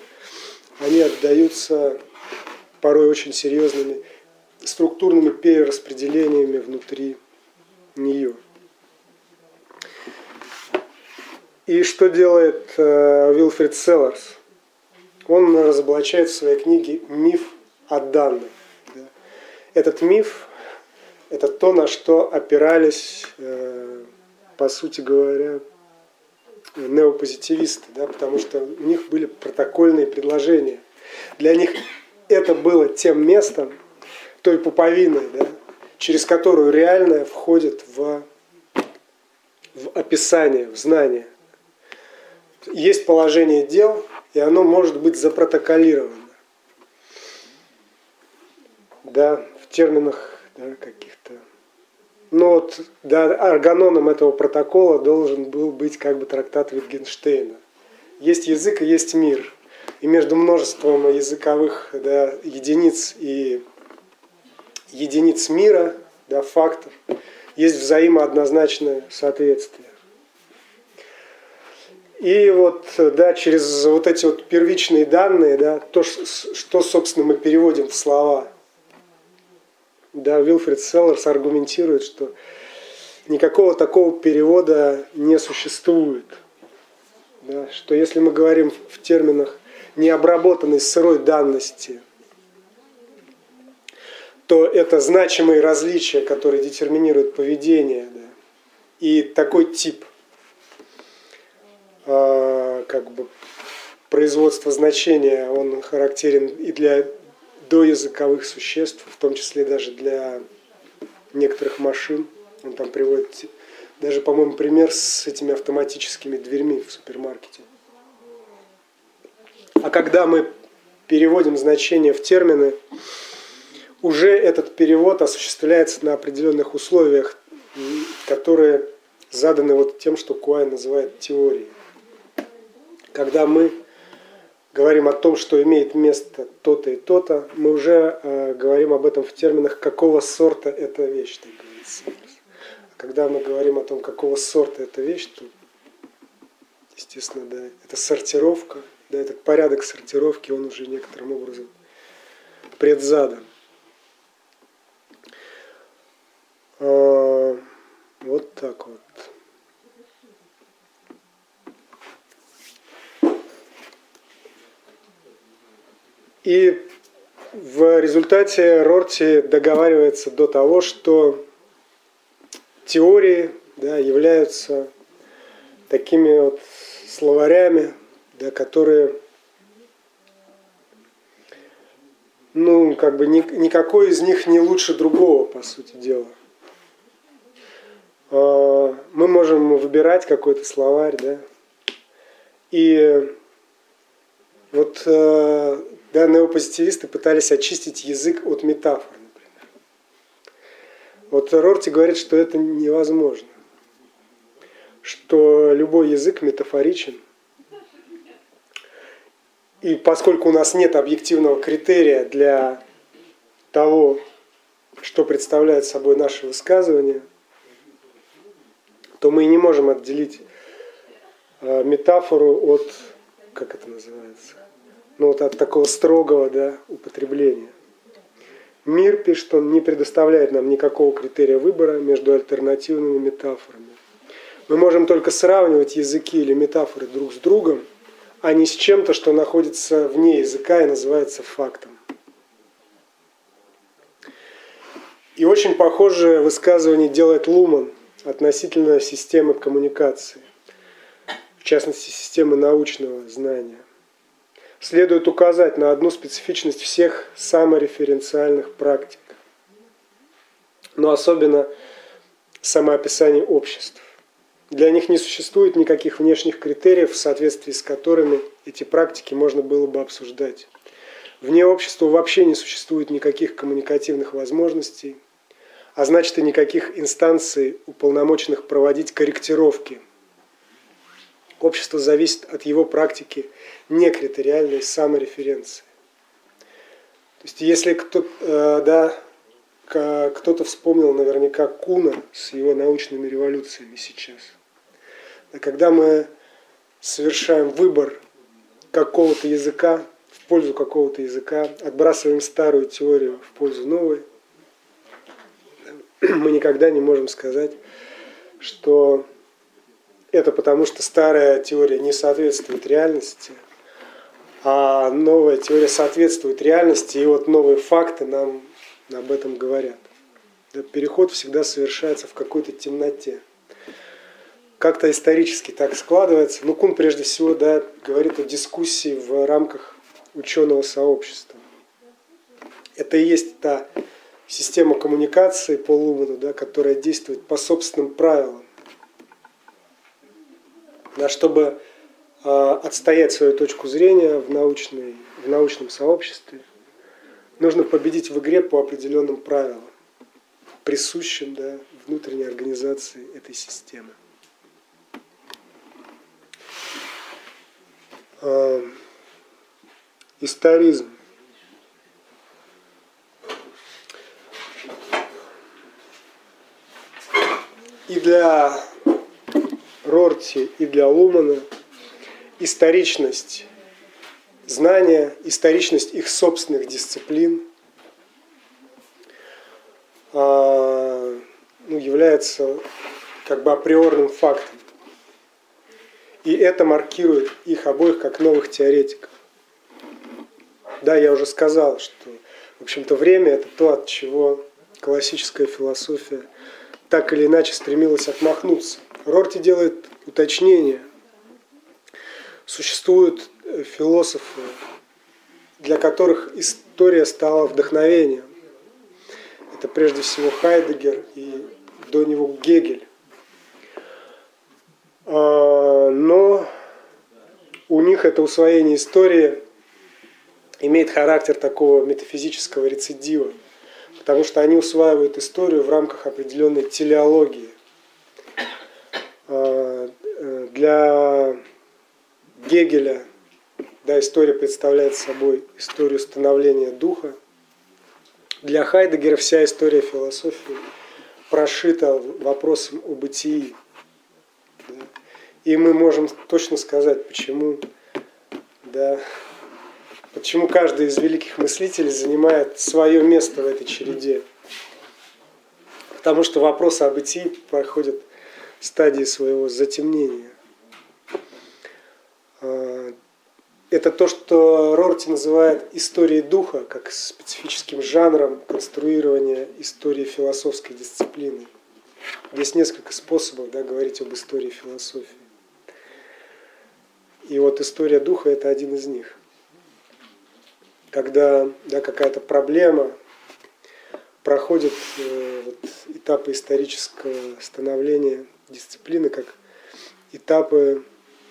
они отдаются порой очень серьезными структурными перераспределениями внутри нее. И что делает э, Вилфрид Селларс? Он разоблачает в своей книге миф о данных. Да. Этот миф – это то, на что опирались, э, по сути говоря, неопозитивисты, да, потому что у них были протокольные предложения. Для них это было тем местом, той пуповиной, да, через которую реальное входит в, в описание, в знание. Есть положение дел, и оно может быть запротоколировано. Да, в терминах да, каких-то. Но вот да, органоном этого протокола должен был быть как бы трактат Wittgensteina. Есть язык и есть мир. И между множеством языковых да, единиц и единиц мира, да, фактов, есть взаимооднозначное соответствие. И вот, да, через вот эти вот первичные данные, да, то, что, собственно, мы переводим в слова, да, Вилфред Селлерс аргументирует, что никакого такого перевода не существует. Да, что если мы говорим в терминах необработанной сырой данности – то это значимые различия, которые детерминируют поведение. Да. И такой тип э, как бы производства значения, он характерен и для доязыковых существ, в том числе даже для некоторых машин. Он там приводит даже, по-моему, пример с этими автоматическими дверьми в супермаркете. А когда мы переводим значения в термины, уже этот перевод осуществляется на определенных условиях, которые заданы вот тем, что Куай называет теорией. Когда мы говорим о том, что имеет место то-то и то-то, мы уже э, говорим об этом в терминах, какого сорта эта вещь, так говорится. Когда мы говорим о том, какого сорта эта вещь, то, естественно, да, это сортировка, да, этот порядок сортировки, он уже некоторым образом предзадан. А, вот так вот. И в результате Рорти договаривается до того, что теории да, являются такими вот словарями, да, которые ну, как бы ни, никакой из них не лучше другого, по сути дела. Э, мы можем выбирать какой-то словарь, да, и вот э, да, неопозитивисты пытались очистить язык от метафор, например. Вот Рорти говорит, что это невозможно, что любой язык метафоричен. И поскольку у нас нет объективного критерия для того, что представляет собой наше высказывание – то мы не можем отделить э, метафору от, как это называется, ну вот от такого строгого да, употребления. Мир, пишет он, не предоставляет нам никакого критерия выбора между альтернативными метафорами. Мы можем только сравнивать языки или метафоры друг с другом, а не с чем-то, что находится вне языка и называется фактом. И очень похожее высказывание делает Луман – относительно системы коммуникации, в частности системы научного знания. Следует указать на одну специфичность всех самореференциальных практик, но особенно самоописание обществ. для них не существует никаких внешних критериев, в соответствии с которыми эти практики можно было бы обсуждать. Вне общества вообще не существует никаких коммуникативных возможностей, а значит и никаких инстанций, уполномоченных проводить корректировки. Общество зависит от его практики некритериальной самореференции. То есть если кто, э, да, кто-то вспомнил наверняка Куна с его научными революциями сейчас. Когда мы совершаем выбор какого-то языка в пользу какого-то языка, отбрасываем старую теорию в пользу новой, мы никогда не можем сказать, что это потому, что старая теория не соответствует реальности, а новая теория соответствует реальности, и вот новые факты нам об этом говорят. Переход всегда совершается в какой-то темноте. Как-то исторически так складывается. Ну, Кун прежде всего да, говорит о дискуссии в рамках ученого сообщества. Это и есть та система коммуникации по Луману, да, которая действует по собственным правилам. Да, чтобы э, отстоять свою точку зрения в, научной, в научном сообществе, нужно победить в игре по определенным правилам, присущим да, внутренней организации этой системы. Э, историзм. И для Рорти, и для Лумана историчность знания, историчность их собственных дисциплин а, ну, является как бы априорным фактом. И это маркирует их обоих как новых теоретиков. Да, я уже сказал, что, в общем-то, время – это то, от чего классическая философия так или иначе стремилась отмахнуться. Рорти делает уточнение. Существуют философы, для которых история стала вдохновением. Это прежде всего Хайдегер и до него Гегель. А, но у них это усвоение истории имеет характер такого метафизического рецидива, потому что они усваивают историю в рамках определенной телеологии. А, э, для Гегеля да, история представляет собой историю становления духа. Для Хайдегера вся история философии прошита вопросом о бытии. Да. И мы можем точно сказать, почему, да, почему каждый из великих мыслителей занимает свое место в этой череде. Потому что вопросы о бытии проходят стадии своего затемнения. А, это то, что Рорти называет историей духа, как специфическим жанром конструирования истории философской дисциплины. Есть несколько способов да, говорить об истории философии. И вот история духа – это один из них. Когда да, какая-то проблема проходит э, вот, этапы исторического становления дисциплины, как этапы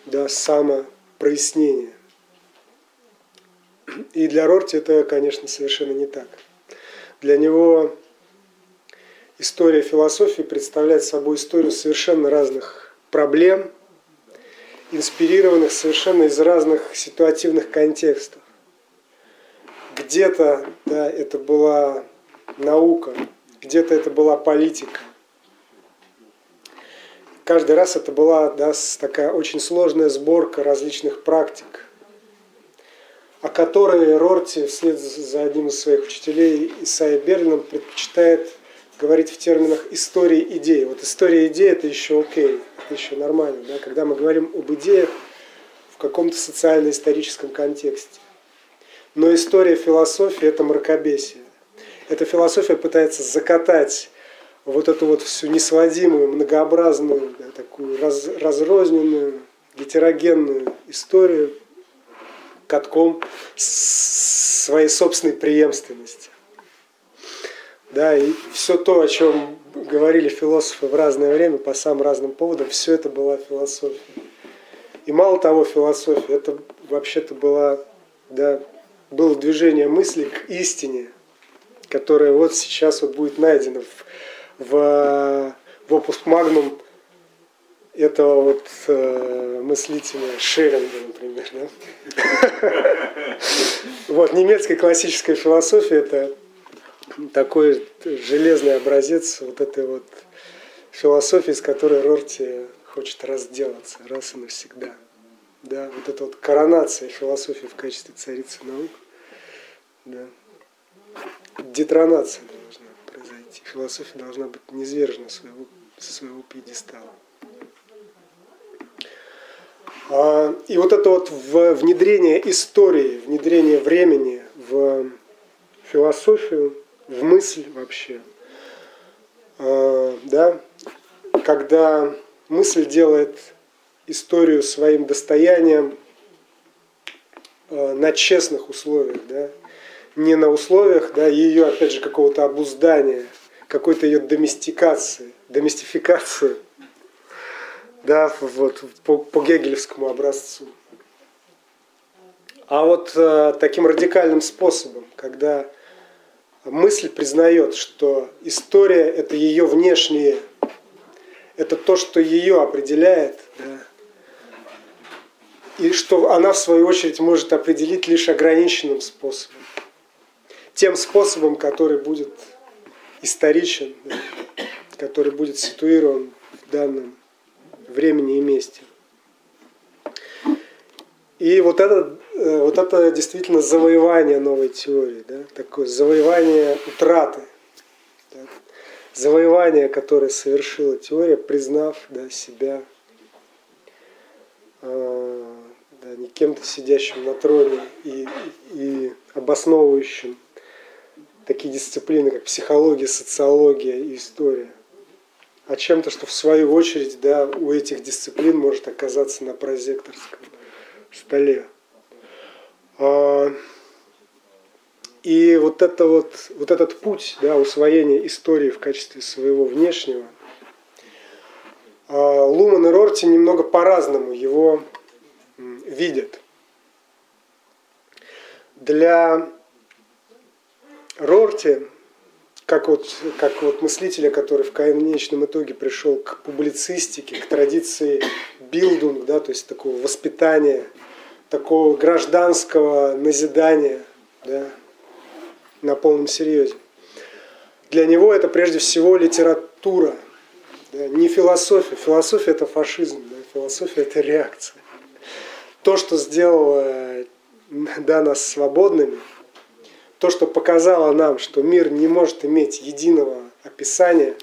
да, самопрояснения. И для Рорти это, конечно, совершенно не так. Для него история философии представляет собой историю совершенно разных проблем, инспирированных совершенно из разных ситуативных контекстов. Где-то да, это была наука, где-то это была политика. Каждый раз это была да, такая очень сложная сборка различных практик, о которой Рорти вслед за одним из своих учителей Исайя Берлином предпочитает говорить в терминах истории идей. Вот история идей это еще окей, это еще нормально. Да? Когда мы говорим об идеях в каком-то социально-историческом контексте. Но история философии это мракобесие. Эта философия пытается закатать вот эту вот всю несводимую, многообразную, да, такую раз, разрозненную, гетерогенную историю катком своей собственной преемственности. Да, и все то, о чем говорили философы в разное время по самым разным поводам, все это была философия. И мало того, философия, это вообще-то была, да, было движение мысли к истине, которое вот сейчас вот будет найдено в, в, в опус магнум этого вот э, мыслителя Шеллинга, например. Да? Вот, немецкая классическая философия – это такой железный образец вот этой вот философии, с которой Рорти хочет разделаться раз и навсегда. Да, вот эта вот коронация философии в качестве царицы наук. Да. Детронация должна произойти. Философия должна быть низвержена своего, со своего пьедестала. А, и вот это вот внедрение истории, внедрение времени в философию, в мысль вообще, а, да, когда мысль делает историю своим достоянием а, на честных условиях, да, не на условиях да, ее, опять же, какого-то обуздания, какой-то ее доместикации, доместификации – да, вот по, по гегелевскому образцу. А вот э, таким радикальным способом, когда мысль признает, что история это ее внешнее, это то, что ее определяет, да, и что она в свою очередь может определить лишь ограниченным способом, тем способом, который будет историчен, да, который будет ситуирован в данном времени и месте. И вот это, э, вот это действительно завоевание новой теории, да? такое завоевание утраты. Да? Завоевание, которое совершила теория, признав да, себя э, да, не кем-то сидящим на троне и, и обосновывающим такие дисциплины, как психология, социология и история а чем-то, что в свою очередь да, у этих дисциплин может оказаться на прозекторском столе. А, и вот, это вот, вот этот путь да, усвоения истории в качестве своего внешнего, а, Луман и Рорти немного по-разному его видят. Для Рорти как вот, как вот мыслителя, который в конечном итоге пришел к публицистике, к традиции Bildung, да, то есть такого воспитания, такого гражданского назидания да, на полном серьезе. Для него это прежде всего литература, да, не философия. Философия это фашизм, да, философия это реакция. То, что сделало да, нас свободными – то, что показало нам, что мир не может иметь единого описания,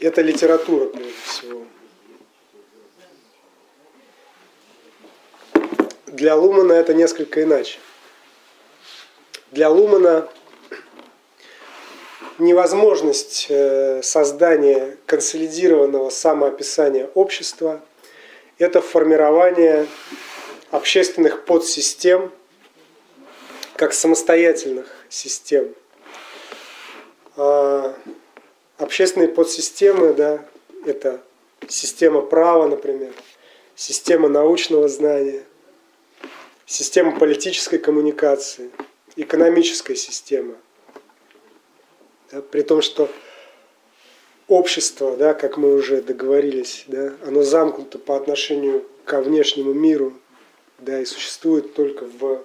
это литература прежде всего. Для Лумана это несколько иначе. Для Лумана невозможность э, создания консолидированного самоописания общества – это формирование общественных подсистем – как самостоятельных систем. А общественные подсистемы, да, это система права, например, система научного знания, система политической коммуникации, экономическая система. Да, при том, что общество, да, как мы уже договорились, да, оно замкнуто по отношению ко внешнему миру, да, и существует только в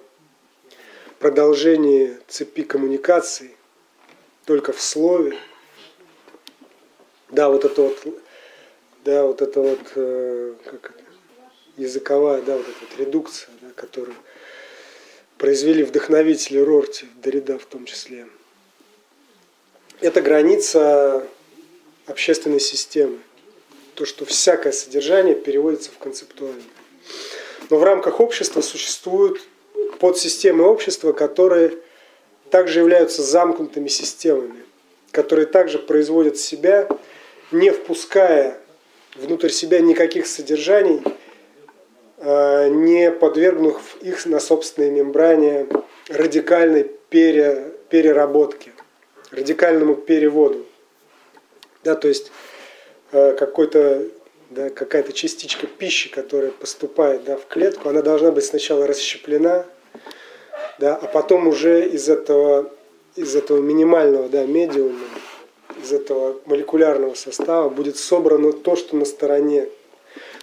продолжении цепи коммуникаций, только в слове. Да, вот это вот, да, вот это вот, э, как это, языковая, да, вот эта вот редукция, да, которую произвели вдохновители Рорти, Дорида в том числе. Это граница общественной системы. То, что всякое содержание переводится в концептуальное. Но в рамках общества существуют подсистемы общества, которые также являются замкнутыми системами, которые также производят себя, не впуская внутрь себя никаких содержаний, а, не подвергнув их на собственной мембране радикальной пере, переработке, радикальному переводу. Да, то есть э, какой-то да, какая-то частичка пищи, которая поступает да, в клетку, она должна быть сначала расщеплена, да, а потом уже из этого, из этого минимального да, медиума, из этого молекулярного состава будет собрано то, что на стороне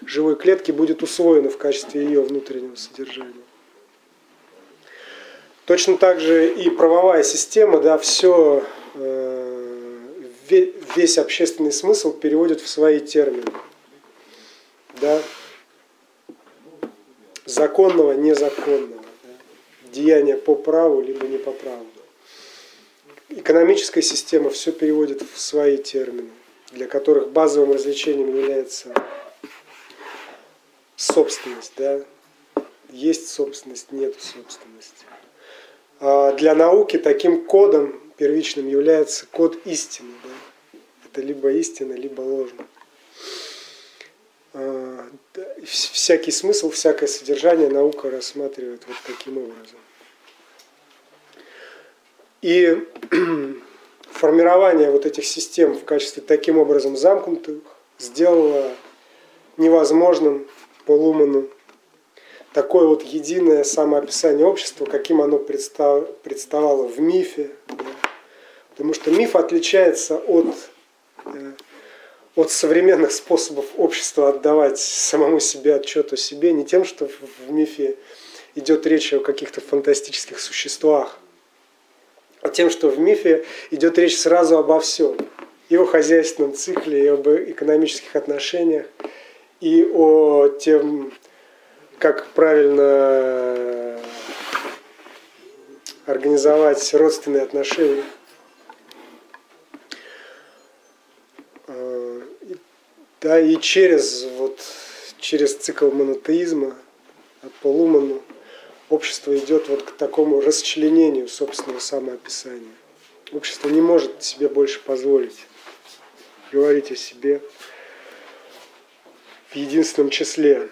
живой клетки будет усвоено в качестве ее внутреннего содержания. Точно так же и правовая система, да, все, э, весь общественный смысл переводит в свои термины. Да, законного, незаконного, деяния по праву, либо не по праву. Экономическая система все переводит в свои термины, для которых базовым развлечением является собственность, да, есть собственность, нет собственности. А для науки таким кодом первичным является код истины. Да? Это либо истина, либо ложно. Всякий смысл, всякое содержание наука рассматривает вот таким образом. И формирование вот этих систем в качестве таким образом замкнутых сделало невозможным по Луману такое вот единое самоописание общества, каким оно представало в мифе. Потому что миф отличается от э, от современных способов общества отдавать самому себе отчет о себе не тем, что в мифе идет речь о каких-то фантастических существах, а тем, что в мифе идет речь сразу обо всем. И о хозяйственном цикле, и об экономических отношениях, и о тем, как правильно организовать родственные отношения. Да, и через, вот, через цикл монотеизма по Луману общество идет вот к такому расчленению собственного самоописания. Общество не может себе больше позволить говорить о себе в единственном числе.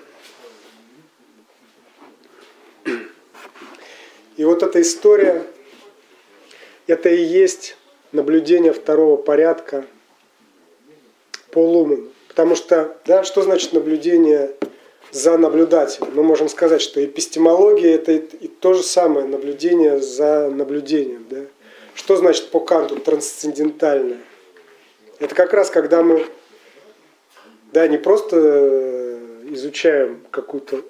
И вот эта история, это и есть наблюдение второго порядка по Луману. Потому что, да, что значит наблюдение за наблюдателем? Мы можем сказать, что эпистемология это и то же самое наблюдение за наблюдением. Да? Что значит по Канту трансцендентальное? Это как раз когда мы да, не просто изучаем какой-то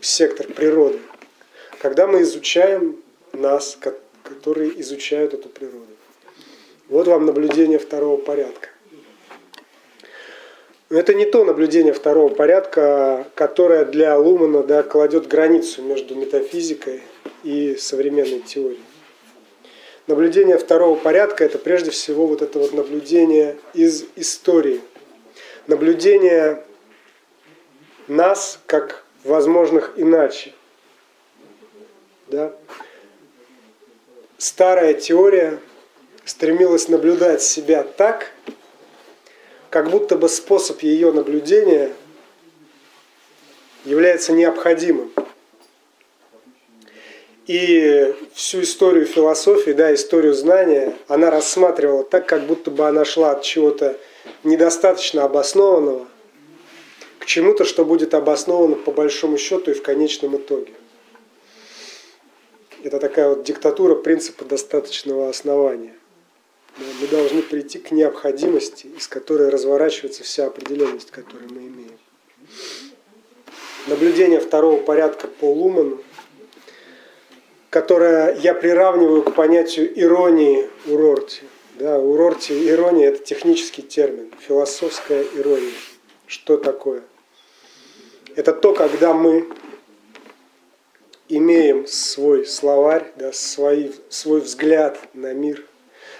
сектор природы, когда мы изучаем нас, которые изучают эту природу. Вот вам наблюдение второго порядка. Это не то наблюдение второго порядка, которое для Лумана да, кладет границу между метафизикой и современной теорией. Наблюдение второго порядка – это прежде всего вот это вот наблюдение из истории. Наблюдение нас как возможных иначе. Да? Старая теория стремилась наблюдать себя так, как будто бы способ ее наблюдения является необходимым. И всю историю философии, да, историю знания, она рассматривала так, как будто бы она шла от чего-то недостаточно обоснованного к чему-то, что будет обосновано по большому счету и в конечном итоге. Это такая вот диктатура принципа достаточного основания. Мы должны прийти к необходимости, из которой разворачивается вся определенность, которую мы имеем. Наблюдение второго порядка по Луману, которое я приравниваю к понятию иронии у Рорти. Да, у Рорти ирония – это технический термин, философская ирония. Что такое? Это то, когда мы имеем свой словарь, да, свой, свой взгляд на мир –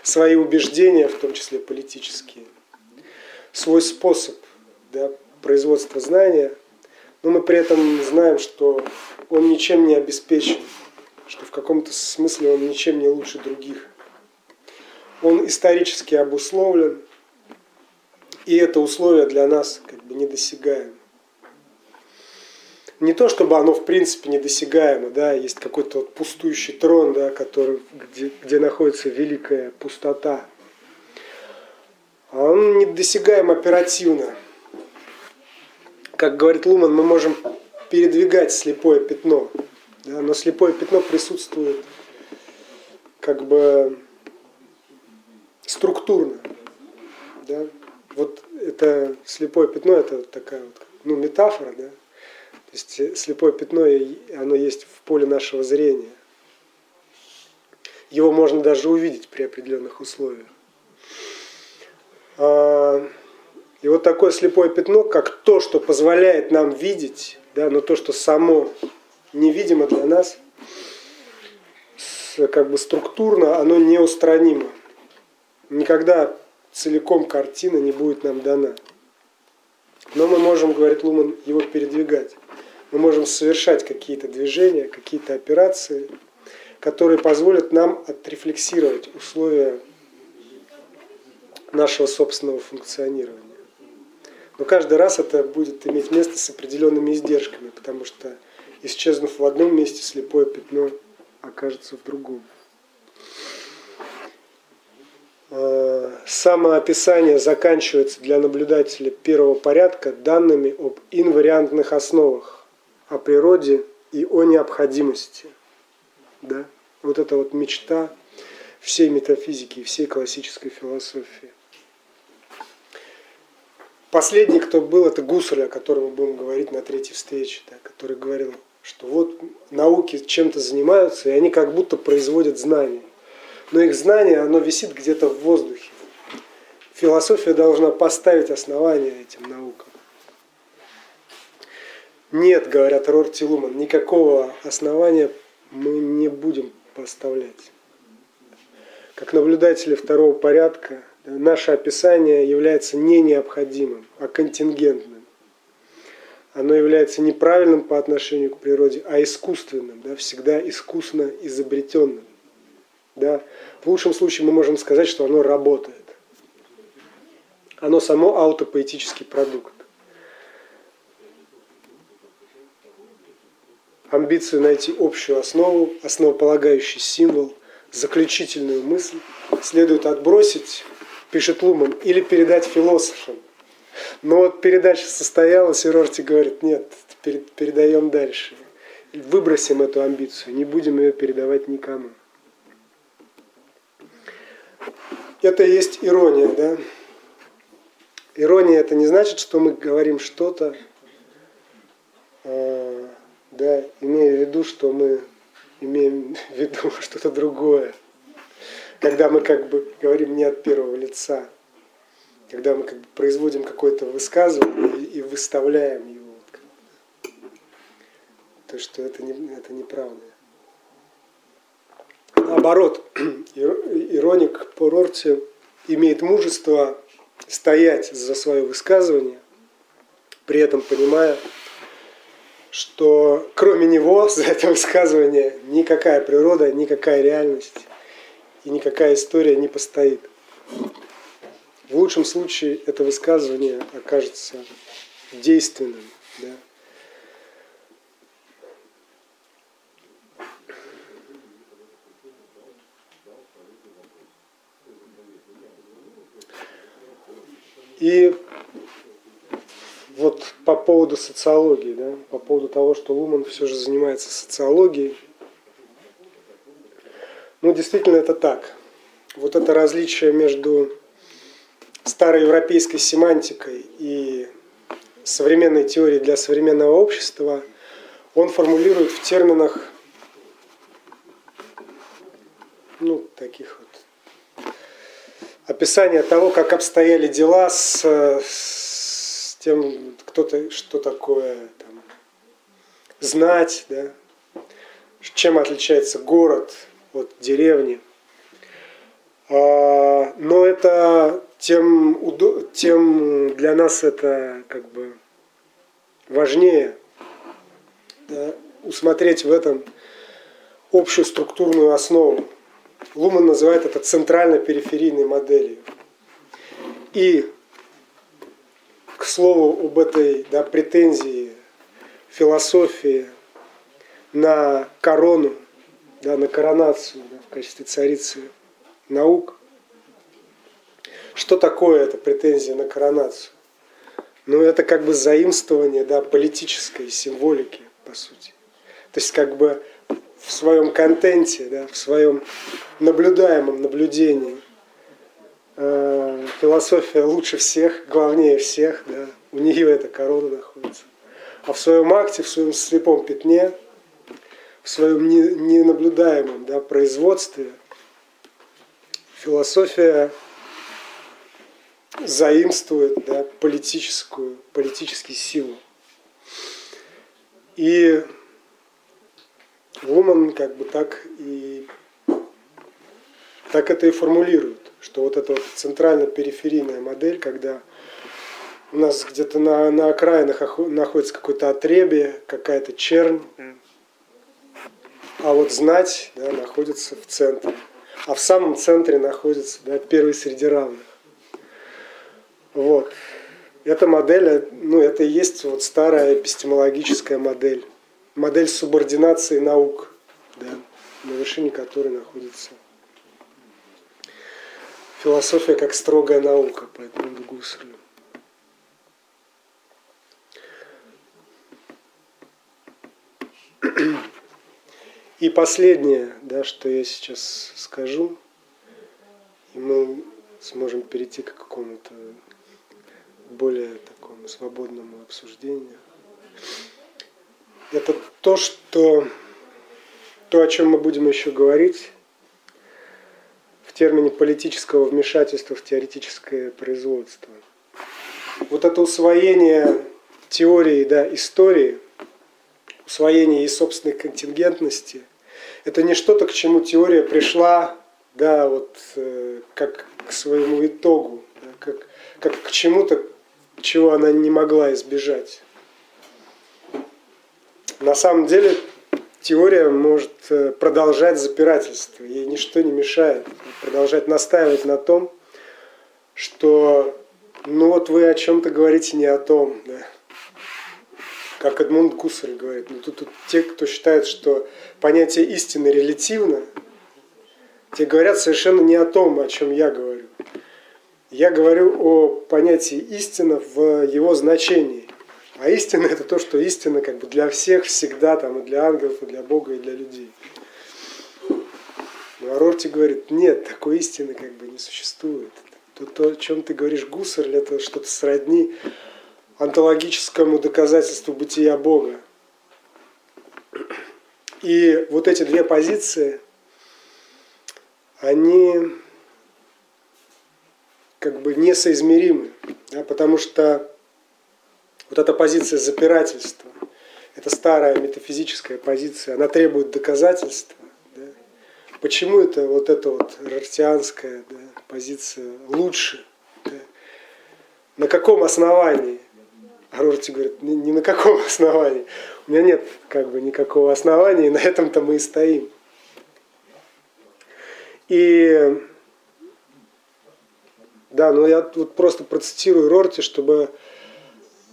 свои убеждения, в том числе политические, свой способ да, производства знания, но мы при этом знаем, что он ничем не обеспечен, что в каком-то смысле он ничем не лучше других. Он исторически обусловлен, и это условие для нас как бы недосягаемо. Не то чтобы оно в принципе недосягаемо, да, есть какой-то вот пустующий трон, да, который, где, где находится великая пустота. А он недосягаем оперативно. Как говорит Луман, мы можем передвигать слепое пятно, да, но слепое пятно присутствует как бы структурно. Да? Вот это слепое пятно, это такая вот, ну, метафора, да? Есть слепое пятно, оно есть в поле нашего зрения. Его можно даже увидеть при определенных условиях. А, и вот такое слепое пятно, как то, что позволяет нам видеть, да, но то, что само невидимо для нас, как бы структурно, оно неустранимо. Никогда целиком картина не будет нам дана. Но мы можем, говорит Луман, его передвигать. Мы можем совершать какие-то движения, какие-то операции, которые позволят нам отрефлексировать условия нашего собственного функционирования. Но каждый раз это будет иметь место с определенными издержками, потому что исчезнув в одном месте, слепое пятно окажется в другом. Э, самоописание заканчивается для наблюдателя первого порядка данными об инвариантных основах, о природе и о необходимости. Да? Вот это вот мечта всей метафизики всей классической философии. Последний, кто был, это Гусарль, о котором мы будем говорить на третьей встрече, да, который говорил что вот науки чем-то занимаются, и они как будто производят знания. Но их знание, оно висит где-то в воздухе. Философия должна поставить основания этим наукам. Нет, говорят Рорти Луман, никакого основания мы не будем поставлять. Как наблюдатели второго порядка, наше описание является не необходимым, а контингентным оно является неправильным по отношению к природе, а искусственным, да, всегда искусно изобретенным. Да. В лучшем случае мы можем сказать, что оно работает. Оно само аутопоэтический продукт. Амбицию найти общую основу, основополагающий символ, заключительную мысль следует отбросить, пишет Луман, или передать философам – но вот передача состоялась, и Рорти говорит, нет, передаем дальше. Выбросим эту амбицию, не будем ее передавать никому. Это и есть ирония, да? Ирония это не значит, что мы говорим что-то, э, да, имея в виду, что мы имеем в виду что-то другое. Когда мы как бы говорим не от первого лица когда мы как бы производим какое-то высказывание и, и выставляем его. То, что это, не, это неправда. Наоборот, ироник по Рорте имеет мужество стоять за свое высказывание, при этом понимая, что кроме него за это высказывание никакая природа, никакая реальность и никакая история не постоит. В лучшем случае это высказывание окажется действенным. Да? И вот по поводу социологии, да, по поводу того, что Луман все же занимается социологией. Ну, действительно, это так. Вот это различие между староевропейской семантикой и современной теорией для современного общества, он формулирует в терминах ну, таких описания того, как обстояли дела с, с тем, кто-то, что такое там, знать, да, чем отличается город от деревни. А, но это тем, тем для нас это как бы важнее да, усмотреть в этом общую структурную основу. Луман называет это центрально-периферийной моделью. И к слову об этой да, претензии философии на корону, да, на коронацию да, в качестве царицы наук. Что такое эта претензия на коронацию? Ну, это как бы заимствование да, политической символики, по сути. То есть как бы в своем контенте, да, в своем наблюдаемом наблюдении э, философия лучше всех, главнее всех, да, у нее эта корона находится. А в своем акте, в своем слепом пятне, в своем ненаблюдаемом да, производстве философия заимствует да, политическую, политические силы. И Луман как бы так и так это и формулирует, что вот эта вот центрально-периферийная модель, когда у нас где-то на, на окраинах находится какое-то отребие, какая-то чернь, а вот знать да, находится в центре. А в самом центре находится да, первый среди равных. Вот. Эта модель, ну, это и есть вот старая эпистемологическая модель. Модель субординации наук, да, на вершине которой находится философия как строгая наука по Эдмунду. И последнее, да, что я сейчас скажу, и мы сможем перейти к какому-то более такому свободному обсуждению. Это то, что то, о чем мы будем еще говорить в термине политического вмешательства в теоретическое производство. Вот это усвоение теории да, истории, усвоение и собственной контингентности, это не что-то, к чему теория пришла, да, вот э, как к своему итогу, да, как, как к чему-то, чего она не могла избежать. На самом деле теория может э, продолжать запирательство, ей ничто не мешает продолжать настаивать на том, что ну вот вы о чем-то говорите не о том, да. Как Эдмунд Гуссерль говорит, ну тут, тут те, кто считает, что понятие истины релятивно, те говорят совершенно не о том, о чем я говорю. Я говорю о понятии истина в его значении. А истина это то, что истина как бы для всех всегда, там, и для ангелов, и для Бога, и для людей. Но Арорти говорит, нет, такой истины как бы не существует. То, то о чем ты говоришь, Гуссерль, это что-то сродни онтологическому доказательству бытия Бога. И вот эти две позиции, они как бы несоизмеримы, да, потому что вот эта позиция запирательства, это старая метафизическая позиция, она требует доказательства. Да. Почему это вот эта вот рартианская да, позиция лучше? Да? На каком основании? Рорти говорит, ни, ни на каком основании. У меня нет как бы никакого основания, и на этом-то мы и стоим. И да, ну я вот просто процитирую Рорти, чтобы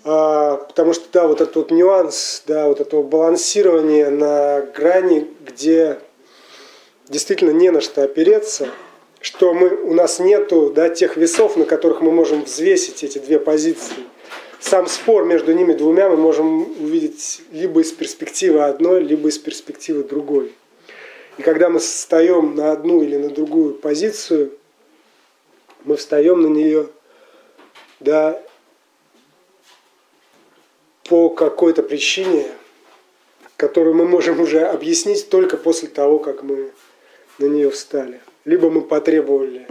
потому что да, вот этот вот нюанс, да, вот этого балансирования на грани, где действительно не на что опереться, что мы, у нас нету да, тех весов, на которых мы можем взвесить эти две позиции. Сам спор между ними двумя мы можем увидеть либо из перспективы одной, либо из перспективы другой. И когда мы встаем на одну или на другую позицию, мы встаем на нее, да, по какой-то причине, которую мы можем уже объяснить только после того, как мы на нее встали. Либо мы потребовали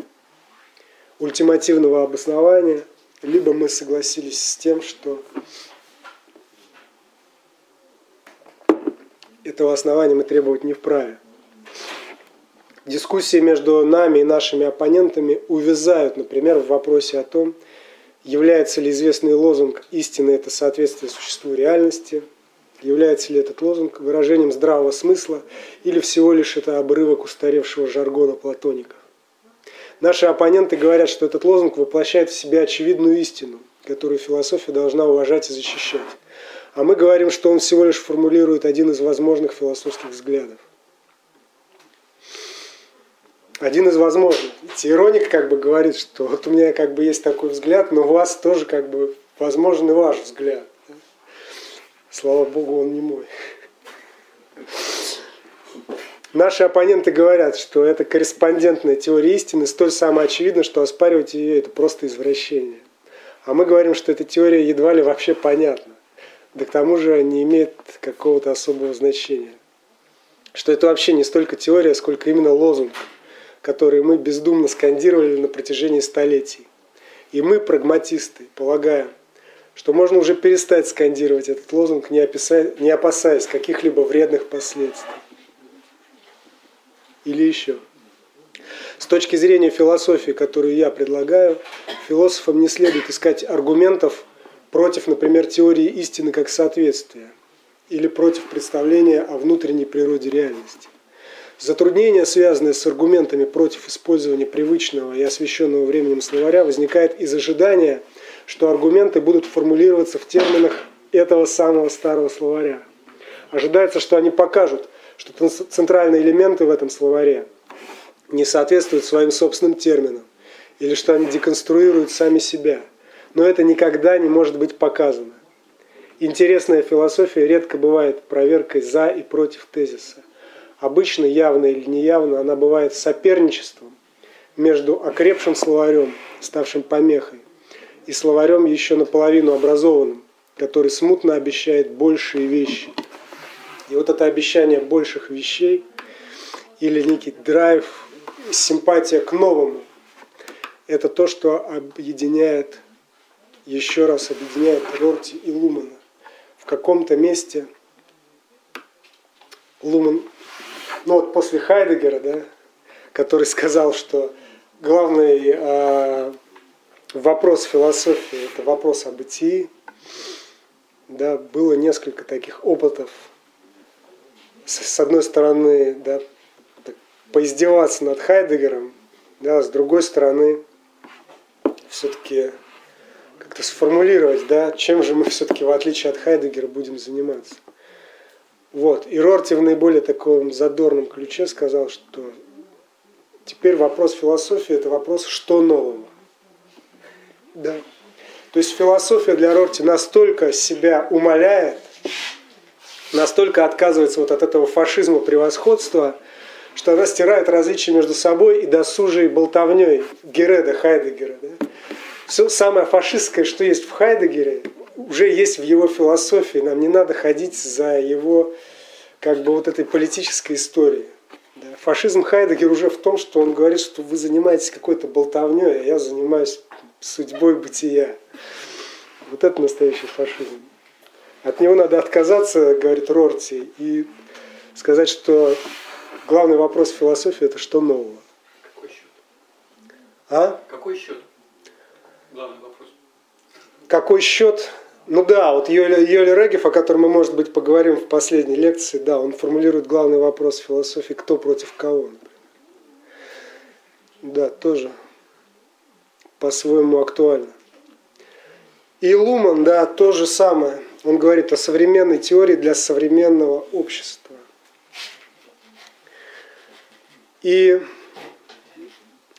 ультимативного обоснования, либо мы согласились с тем, что этого основания мы требовать не вправе. Дискуссии между нами и нашими оппонентами увязают, например, в вопросе о том, является ли известный лозунг «истина – это соответствие существу реальности», является ли этот лозунг выражением здравого смысла или всего лишь это обрывок устаревшего жаргона платоников. Наши оппоненты говорят, что этот лозунг воплощает в себе очевидную истину, которую философия должна уважать и защищать. А мы говорим, что он всего лишь формулирует один из возможных философских взглядов. Один из возможных. Ироник как бы говорит, что вот у меня как бы есть такой взгляд, но у вас тоже как бы возможен и ваш взгляд. Слава Богу, он не мой. Наши оппоненты говорят, что это корреспондентная теория истины, столь самоочевидно, что оспаривать ее это просто извращение. А мы говорим, что эта теория едва ли вообще понятна. Да к тому же не имеет какого-то особого значения. Что это вообще не столько теория, сколько именно лозунг, который мы бездумно скандировали на протяжении столетий. И мы, прагматисты, полагаем, что можно уже перестать скандировать этот лозунг, не, описая, не опасаясь каких-либо вредных последствий. Или еще. С точки зрения философии, которую я предлагаю, философам не следует искать аргументов против, например, теории истины как соответствия или против представления о внутренней природе реальности. Затруднение, связанное с аргументами против использования привычного и освещенного временем словаря, возникает из ожидания, что аргументы будут формулироваться в терминах этого самого старого словаря. Ожидается, что они покажут, что центральные элементы в этом словаре не соответствуют своим собственным терминам, или что они деконструируют сами себя. Но это никогда не может быть показано. Интересная философия редко бывает проверкой за и против тезиса. Обычно, явно или неявно, она бывает соперничеством между окрепшим словарем, ставшим помехой, и словарем еще наполовину образованным, который смутно обещает большие вещи – и вот это обещание больших вещей или некий драйв, симпатия к новому, это то, что объединяет, еще раз объединяет Рорти и Лумана. В каком-то месте Луман, ну вот после Хайдегера, да, который сказал, что главный э, вопрос философии – это вопрос о бытии, да, было несколько таких опытов с одной стороны, да, поиздеваться над Хайдегером, да, с другой стороны, все-таки как-то сформулировать, да, чем же мы все-таки в отличие от Хайдегера будем заниматься. Вот. И Рорти в наиболее таком задорном ключе сказал, что теперь вопрос философии это вопрос «что нового?». Да. То есть философия для Рорти настолько себя умаляет, настолько отказывается вот от этого фашизма превосходства, что она стирает различия между собой и досужей болтовней Гереда Хайдегера. Да? Все самое фашистское, что есть в Хайдегере, уже есть в его философии. Нам не надо ходить за его как бы вот этой политической историей. Да? Фашизм Хайдегер уже в том, что он говорит, что вы занимаетесь какой-то болтовней, а я занимаюсь судьбой бытия. Вот это настоящий фашизм. От него надо отказаться, говорит Рорти, и сказать, что главный вопрос философии это что нового.
Какой счет?
А?
Какой счет? Главный вопрос.
Какой счет? Ну да, вот Йоли, Йоли Регев, о котором мы, может быть, поговорим в последней лекции, да, он формулирует главный вопрос философии, кто против кого. Да, тоже по-своему актуально. И Луман, да, то же самое. Он говорит о современной теории для современного общества. И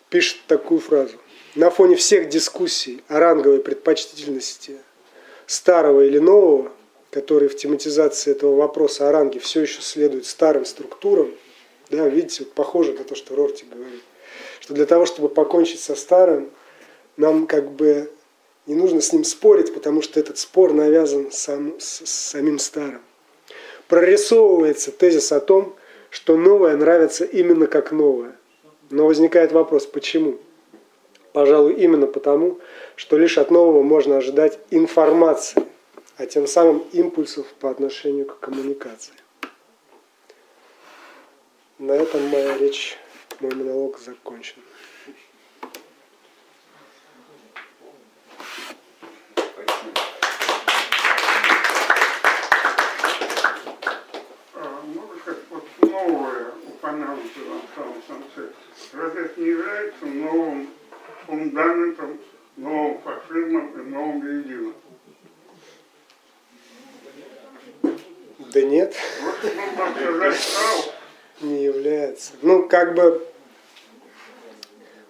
пишет такую фразу. На фоне всех дискуссий о ранговой предпочтительности старого или нового, которые в тематизации этого вопроса о ранге все еще следуют старым структурам, да, видите, похоже на то, что Рорти говорит, что для того, чтобы покончить со старым, нам как бы не нужно с ним спорить, потому что этот спор навязан сам, с, с самим старым. Прорисовывается тезис о том, что новое нравится именно как новое. Но возникает вопрос, почему? Пожалуй, именно потому, что лишь от нового можно ожидать информации, а тем самым импульсов по отношению к коммуникации. На этом моя речь, мой монолог закончен.
разве это не является новым фундаментом, новым фашизмом и новым единым?
Да нет, не является. Ну, как бы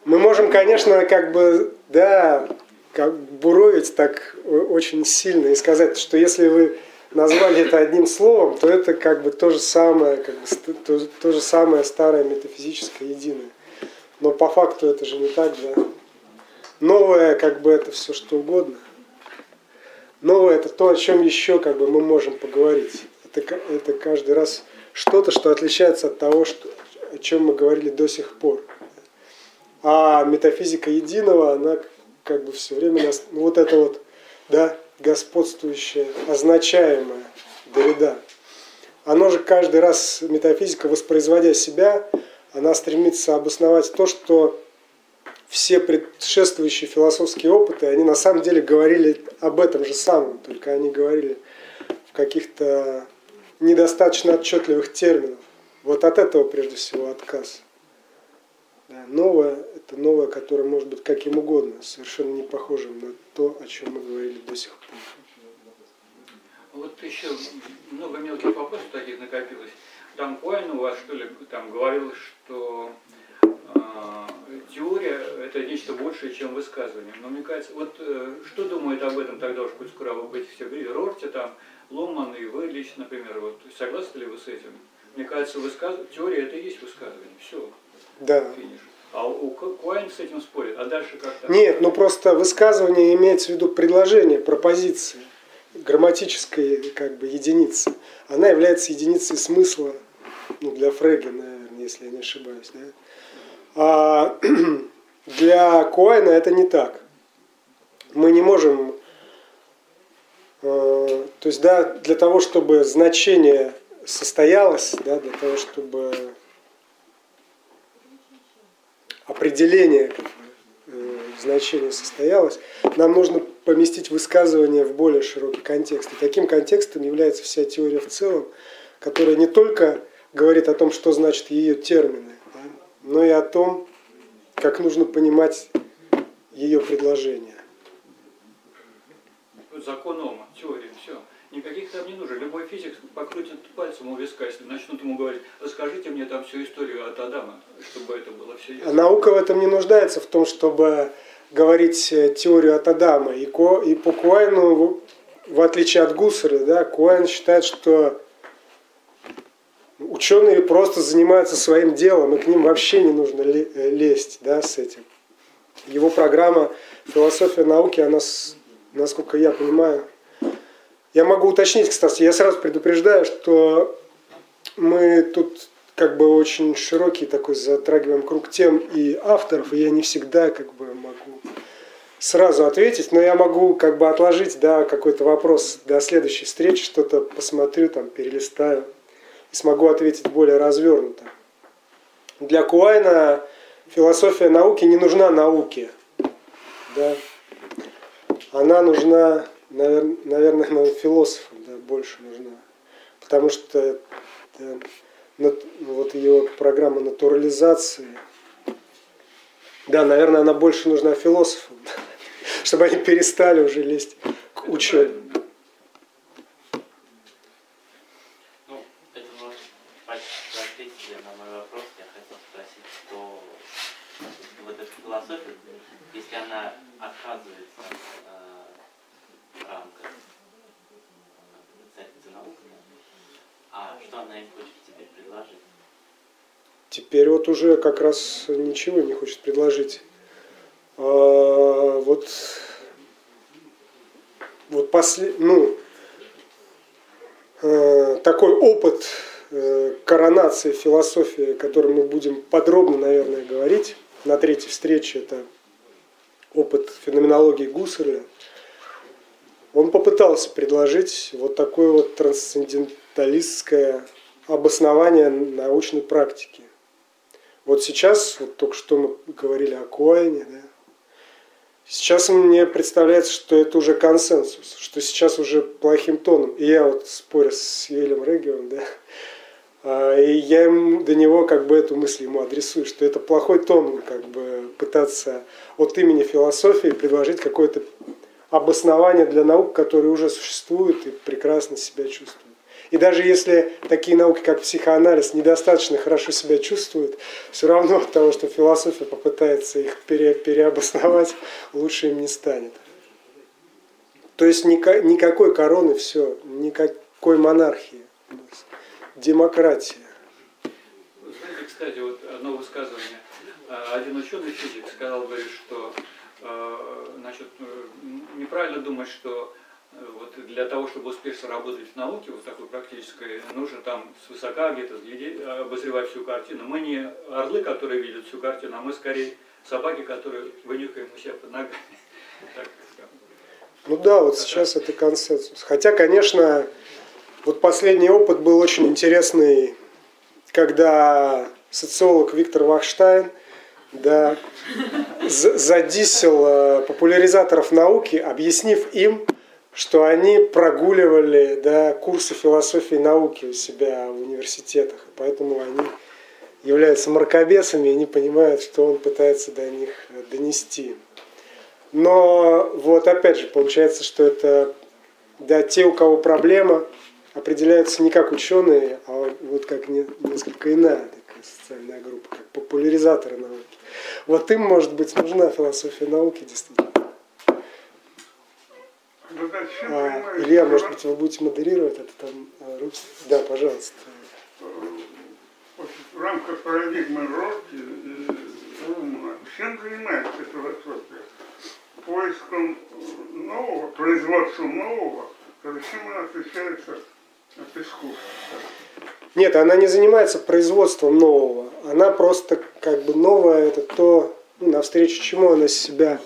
мы можем, конечно, как бы, да, как буровить так очень сильно и сказать, что если вы назвали это одним словом, то это как бы то же самое, как бы, то, то же самое старое метафизическое единое. Но по факту это же не так, да. Новое, как бы это все что угодно. Новое это то, о чем еще как бы мы можем поговорить. Это, это каждый раз что-то, что отличается от того, что, о чем мы говорили до сих пор. А метафизика единого, она как бы все время нас, ну, вот это вот, да, господствующее, означаемое Дорида. Оно же каждый раз, метафизика, воспроизводя себя, она стремится обосновать то, что все предшествующие философские опыты, они на самом деле говорили об этом же самом, только они говорили в каких-то недостаточно отчетливых терминах. Вот от этого прежде всего отказ. Да, новое – это новое, которое может быть каким угодно, совершенно не похожим на то, о чем мы говорили до сих пор.
Вот еще много мелких вопросов таких накопилось. Там Куайн у вас, что ли, там говорил, что теория – это нечто большее, чем высказывание. Но мне кажется, вот э, что думают об этом тогда уж, скоро вы будете все говорить, Рорти там, Ломан и вы лично, например, вот согласны ли вы с этим? Мне кажется, высказ... теория – это и есть высказывание. Все,
Да.
финиш. А у Ку- Куайн с этим спорит, а дальше как-то…
Нет, ну просто высказывание имеется в виду предложение, пропозиция, грамматическая как бы единица. Она является единицей смысла, ну, для Фреги, наверное, если я не ошибаюсь. Да? А для Коэна это не так. Мы не можем... э, то есть, да, для того, чтобы значение состоялось, да, для того, чтобы определение э, значения состоялось, нам нужно поместить высказывание в более широкий контекст. И таким контекстом является вся теория в целом, которая не только говорит о том, что значит ее термины, но и о том, как нужно понимать ее предложение.
Закон Ома, теория, все. Никаких там не нужно. Любой физик покрутит пальцем у виска, если начнут ему говорить, расскажите мне там всю историю от Адама, чтобы это было все
А
ясно.
наука в этом не нуждается, в том, чтобы говорить э, теорию от Адама. И, Ко, и по Куайну, в отличие от Гуссера, да, Куайн считает, что ученые просто занимаются своим делом, и к ним вообще не нужно э, лезть да, с этим. Его программа «Философия науки», она, насколько я понимаю, я могу уточнить, кстати, я сразу предупреждаю, что мы тут как бы очень широкий такой затрагиваем круг тем и авторов, и я не всегда как бы могу сразу ответить, но я могу как бы отложить да, какой-то вопрос до следующей встречи, что-то посмотрю, там, перелистаю и смогу ответить более развернуто. Для Куайна философия науки не нужна науке. Да? Она нужна, наверное, наверное философам да, больше нужна. Потому что да, нат- вот ее программа натурализации, да, наверное, она больше нужна философам, чтобы они перестали уже лезть к ученым.
правильно.
Ну, это может почти ответили на мой вопрос. Я хотел спросить, что в этой философии, если она оказывается э, в рамках ценности наук, а что она им хочет тебе предложить?
Теперь вот уже как раз ничего не хочет предложить. А, вот вот после, ну, э, такой опыт э, коронации философии, о котором мы будем подробно, наверное, говорить на третьей встрече, это опыт феноменологии Гуссерля. Он попытался предложить вот такое вот трансценденталистское обоснование научной практики. Вот сейчас, вот только что мы говорили о Коэне, да, сейчас мне представляется, что это уже консенсус, что сейчас уже плохим тоном. И я вот спорю с Юэлем Регион, да, а, и я ему, до него как бы эту мысль ему адресую, что это плохой тон как бы пытаться от имени философии предложить какое-то обоснование для наук, которые уже существуют и прекрасно себя чувствуют. И даже если такие науки, как психоанализ, недостаточно хорошо себя чувствуют, все равно от того, что философия попытается их пере, переобосновать, лучше им не станет. То есть никакой короны, все, никакой монархии. Демократия.
Знаете, кстати, вот одно высказывание. А, один ученый физик сказал, говорит, что а, значит, неправильно думать, что э, вот для того, чтобы успешно работать в науке, вот такой практической, нужно там свысока где-то обозревать всю картину. Мы не орлы, которые видят всю картину, а мы скорее собаки, которые вынюхаем у себя под ногами.
Ну да, вот сейчас это консенсус. Хотя, конечно, вот последний опыт был очень интересный, когда социолог Виктор Вахштайн да, задисел э, популяризаторов науки, объяснив им, что они прогуливали да, курсы философии и науки у себя в университетах. Поэтому они являются мракобесами и не понимают, что он пытается до них донести. Но вот опять же, получается, что это да, те, у кого проблема, определяются не как ученые, а вот как не, несколько иная такая социальная группа, как популяризаторы науки. Вот им, может быть, нужна философия науки, действительно. А, Илья, может быть, вы будете модерировать это там? А, да, пожалуйста.
В рамках парадигмы Рорти чем занимается философия? Поиском нового, производством нового, то чем она отличается от искусства?
Нет, она не занимается производством нового. Она просто как бы новое, это то, ну, навстречу чему она себя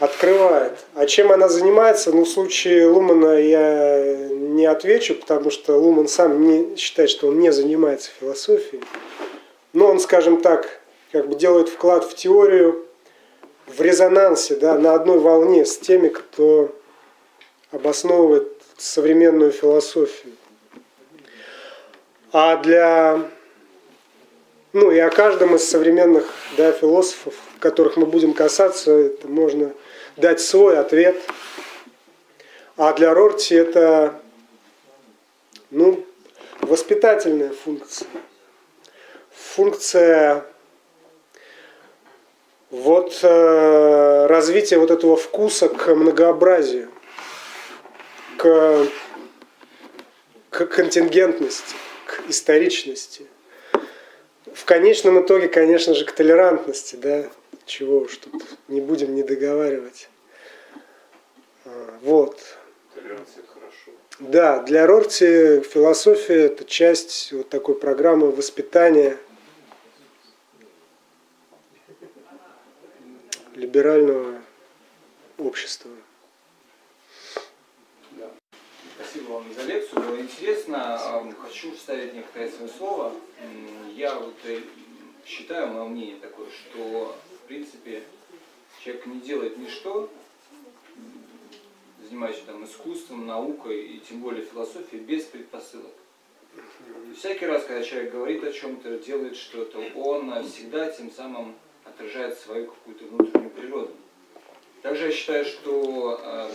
открывает. А чем она занимается, ну, в случае Лумана я не отвечу, потому что Луман сам не считает, что он не занимается философией. Но он, скажем так, как бы делает вклад в теорию в резонансе, да, на одной волне с теми, кто обосновывает современную философию. А для, ну и о каждом из современных да, философов, которых мы будем касаться, это можно дать свой ответ. А для Рорти это ну, воспитательная функция. Функция вот э, развития вот этого вкуса к многообразию, к, к контингентности историчности. В конечном итоге, конечно же, к толерантности, да, чего уж тут не будем не договаривать. А, вот. Да, для Рорти философия это часть вот такой программы воспитания либерального общества.
Спасибо вам за лекцию, было интересно. Хочу вставить некоторое свое слово. Я вот э, считаю, мое мнение такое, что в принципе человек не делает ничто, занимающийся там искусством, наукой и тем более философией без предпосылок. Всякий раз, когда человек говорит о чем-то, делает что-то, он всегда тем самым отражает свою какую-то внутреннюю природу. Также я считаю, что э,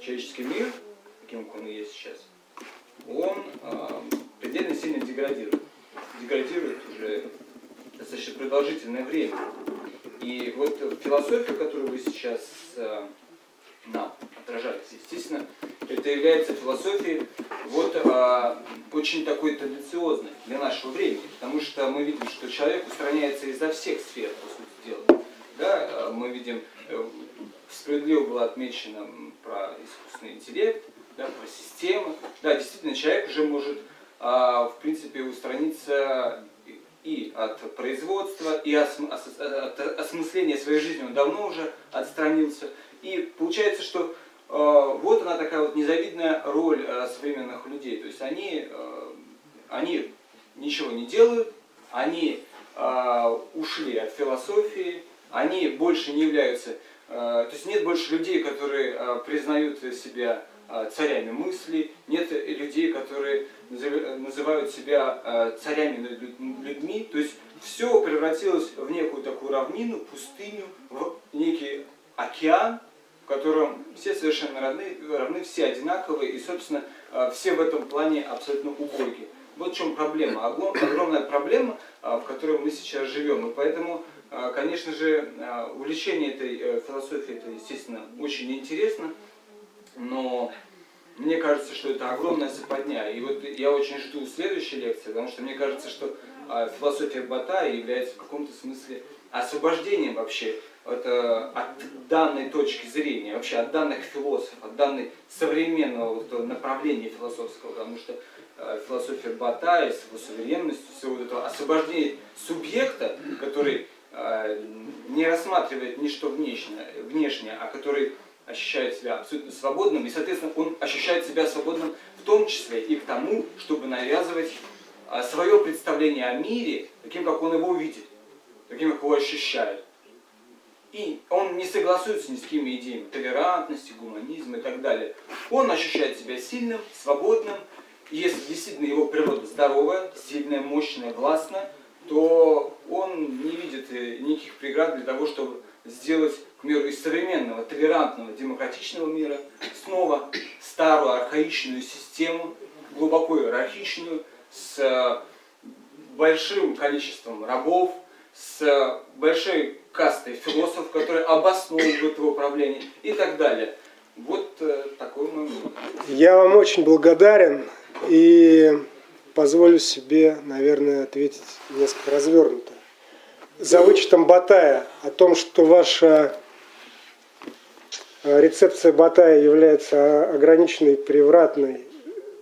человеческий мир таким, он и есть сейчас, он э, предельно сильно деградирует. Деградирует уже достаточно продолжительное время. И вот философия, которую вы сейчас э, нам отражаете, естественно, это является философией вот э, очень такой традициозной для нашего времени, потому что мы видим, что человек устраняется изо всех сфер, по сути дела. Да, мы видим, э, справедливо было отмечено про искусственный интеллект, да, про систему. Да, действительно, человек уже может, а, в принципе, устраниться и от производства, и от осмысления своей жизни он давно уже отстранился. И получается, что э, вот она такая вот незавидная роль э, современных людей. То есть они, э, они ничего не делают, они э, ушли от философии, они больше не являются, э, то есть нет больше людей, которые э, признают себя Э, царями мысли, нет людей, которые называют себя э, царями над людьми. То есть все превратилось в некую такую равнину, пустыню, в некий океан, в котором все совершенно равны, равны все одинаковые. И, собственно, э, все в этом плане абсолютно убоги. Вот в чем проблема. Огром- Огромная проблема, э, в которой мы сейчас живем. И поэтому, э, конечно же, э, увлечение этой э, философией, это, естественно, очень интересно, но мне кажется, что это огромная западня. И вот я очень жду следующей лекции, потому что мне кажется, что а, философия Батая является в каком-то смысле освобождением вообще от, э, от данной точки зрения, вообще от данных философов, от данной современного вот направления философского, потому что э, философия Батая с его суверенностью, его вот этого освобождения субъекта, который э, не рассматривает ничто внешнее, внешнее, а который ощущает себя абсолютно свободным, и, соответственно, он ощущает себя свободным в том числе и к тому, чтобы навязывать а, свое представление о мире таким, как он его видит, таким, как его ощущает. И он не согласуется ни с какими идеями толерантности, гуманизма и так далее. Он ощущает себя сильным, свободным. И если действительно его природа здоровая, сильная, мощная, властная, то он не видит э, никаких преград для того, чтобы сделать, к миру из современного, толерантного, демократичного мира снова старую архаичную систему, глубоко иерархичную, с э, большим количеством рабов, с большой кастой философов, которые обосновывают его правление и так далее. Вот э, такой вывод.
Я вам очень благодарен и позволю себе, наверное, ответить несколько развернуто. За вычетом Батая о том, что ваша рецепция Батая является ограниченной, превратной,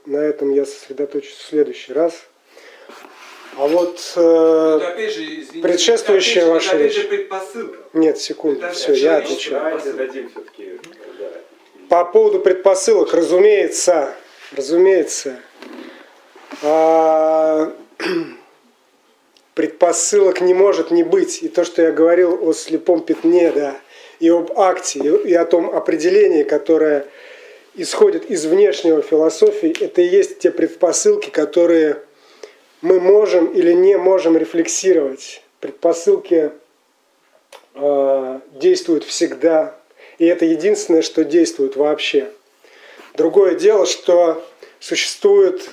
на этом я сосредоточусь в следующий раз. А вот... э,
опять же, извините,
предшествующая
это
ваша
это
речь.
же предпосылка.
Нет, секунду,
Это
все, я отвечаю. По поводу предпосылок, разумеется, разумеется, а, предпосылок не может не быть. И то, что я говорил о слепом пятне, да, и об акте, и о том определении, которое исходит из внешнего философии, это и есть те предпосылки, которые мы можем или не можем рефлексировать. Предпосылки э, действуют всегда, и это единственное, что действует вообще. Другое дело, что существует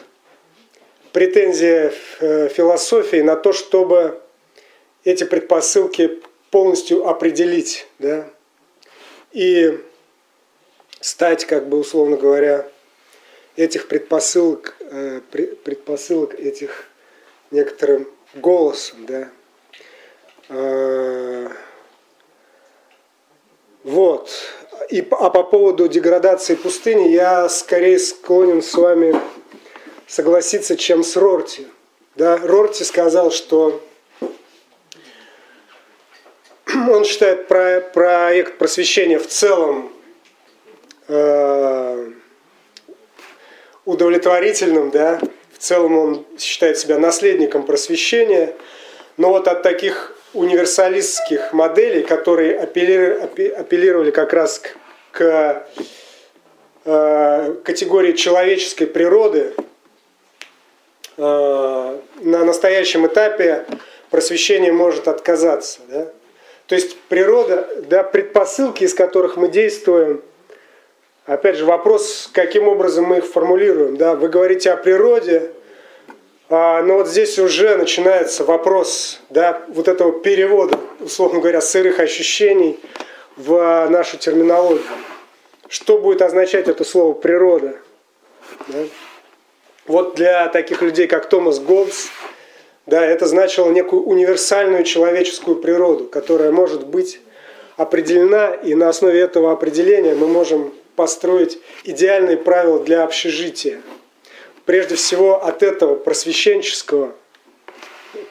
претензия э, философии на то, чтобы эти предпосылки полностью определить, да, и стать, как бы условно говоря, этих предпосылок, э, пре- предпосылок этих некоторым голосом, да. Э, Вот. И, а по поводу деградации пустыни я скорее склонен с вами согласиться, чем с Рорти. Да, Рорти сказал, что он считает про- проект просвещения в целом э, удовлетворительным, да, в целом он считает себя наследником просвещения, но вот от таких универсалистских моделей, которые апеллировали как раз к, к, э, категории человеческой природы, э, на настоящем этапе просвещение может отказаться. Да? То есть природа, да, предпосылки, из которых мы действуем, опять же вопрос, каким образом мы их формулируем. Да? Вы говорите о природе, а, но вот здесь уже начинается вопрос да, вот этого перевода, условно говоря, сырых ощущений в нашу терминологию. Что будет означать это слово природа? Да? Вот для таких людей, как Томас Гоббс, да, это значило некую универсальную человеческую природу, которая может быть определена, и на основе этого определения мы можем построить идеальные правила для общежития. Прежде всего от этого просвещенческого,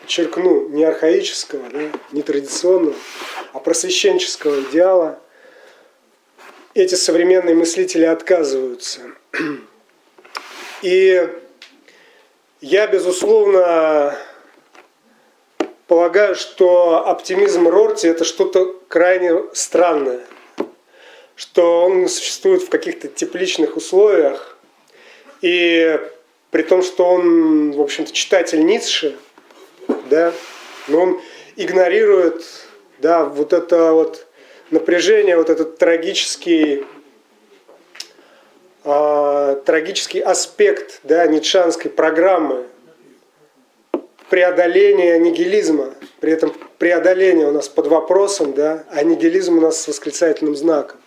подчеркну, не архаического, да, не традиционного, а просвещенческого идеала эти современные мыслители отказываются. И я, безусловно, полагаю, что оптимизм Рорти – это что-то крайне странное, что он существует в каких-то тепличных условиях, и при том, что он, в общем-то, читатель Ницше, да, но он игнорирует, да, вот это вот напряжение, вот этот трагический а, трагический аспект да, ницшанской программы преодоления нигилизма. При этом преодоление у нас под вопросом, да, а нигилизм у нас с восклицательным знаком.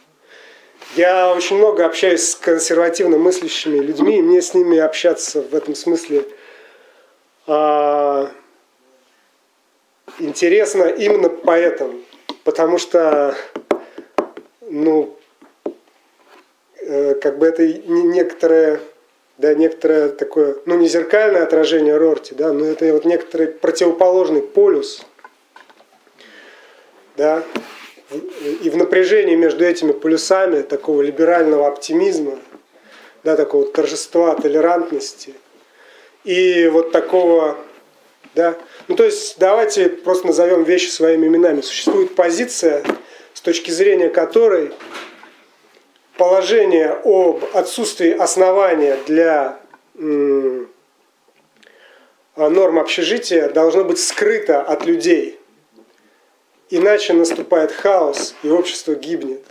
Я очень много общаюсь с консервативно мыслящими людьми, и мне с ними общаться в этом смысле а, интересно именно поэтому. Потому что, ну, э, как бы это не- некоторое, да, некоторое такое, ну, не зеркальное отражение Рорти, да, но это вот некоторый противоположный полюс, да, и в напряжении между этими полюсами такого либерального оптимизма, да, такого торжества толерантности и вот такого, да, ну то есть давайте просто назовем вещи своими именами. Существует позиция, с точки зрения которой положение об отсутствии основания для норм общежития должно быть скрыто от людей. Иначе наступает хаос, и общество гибнет.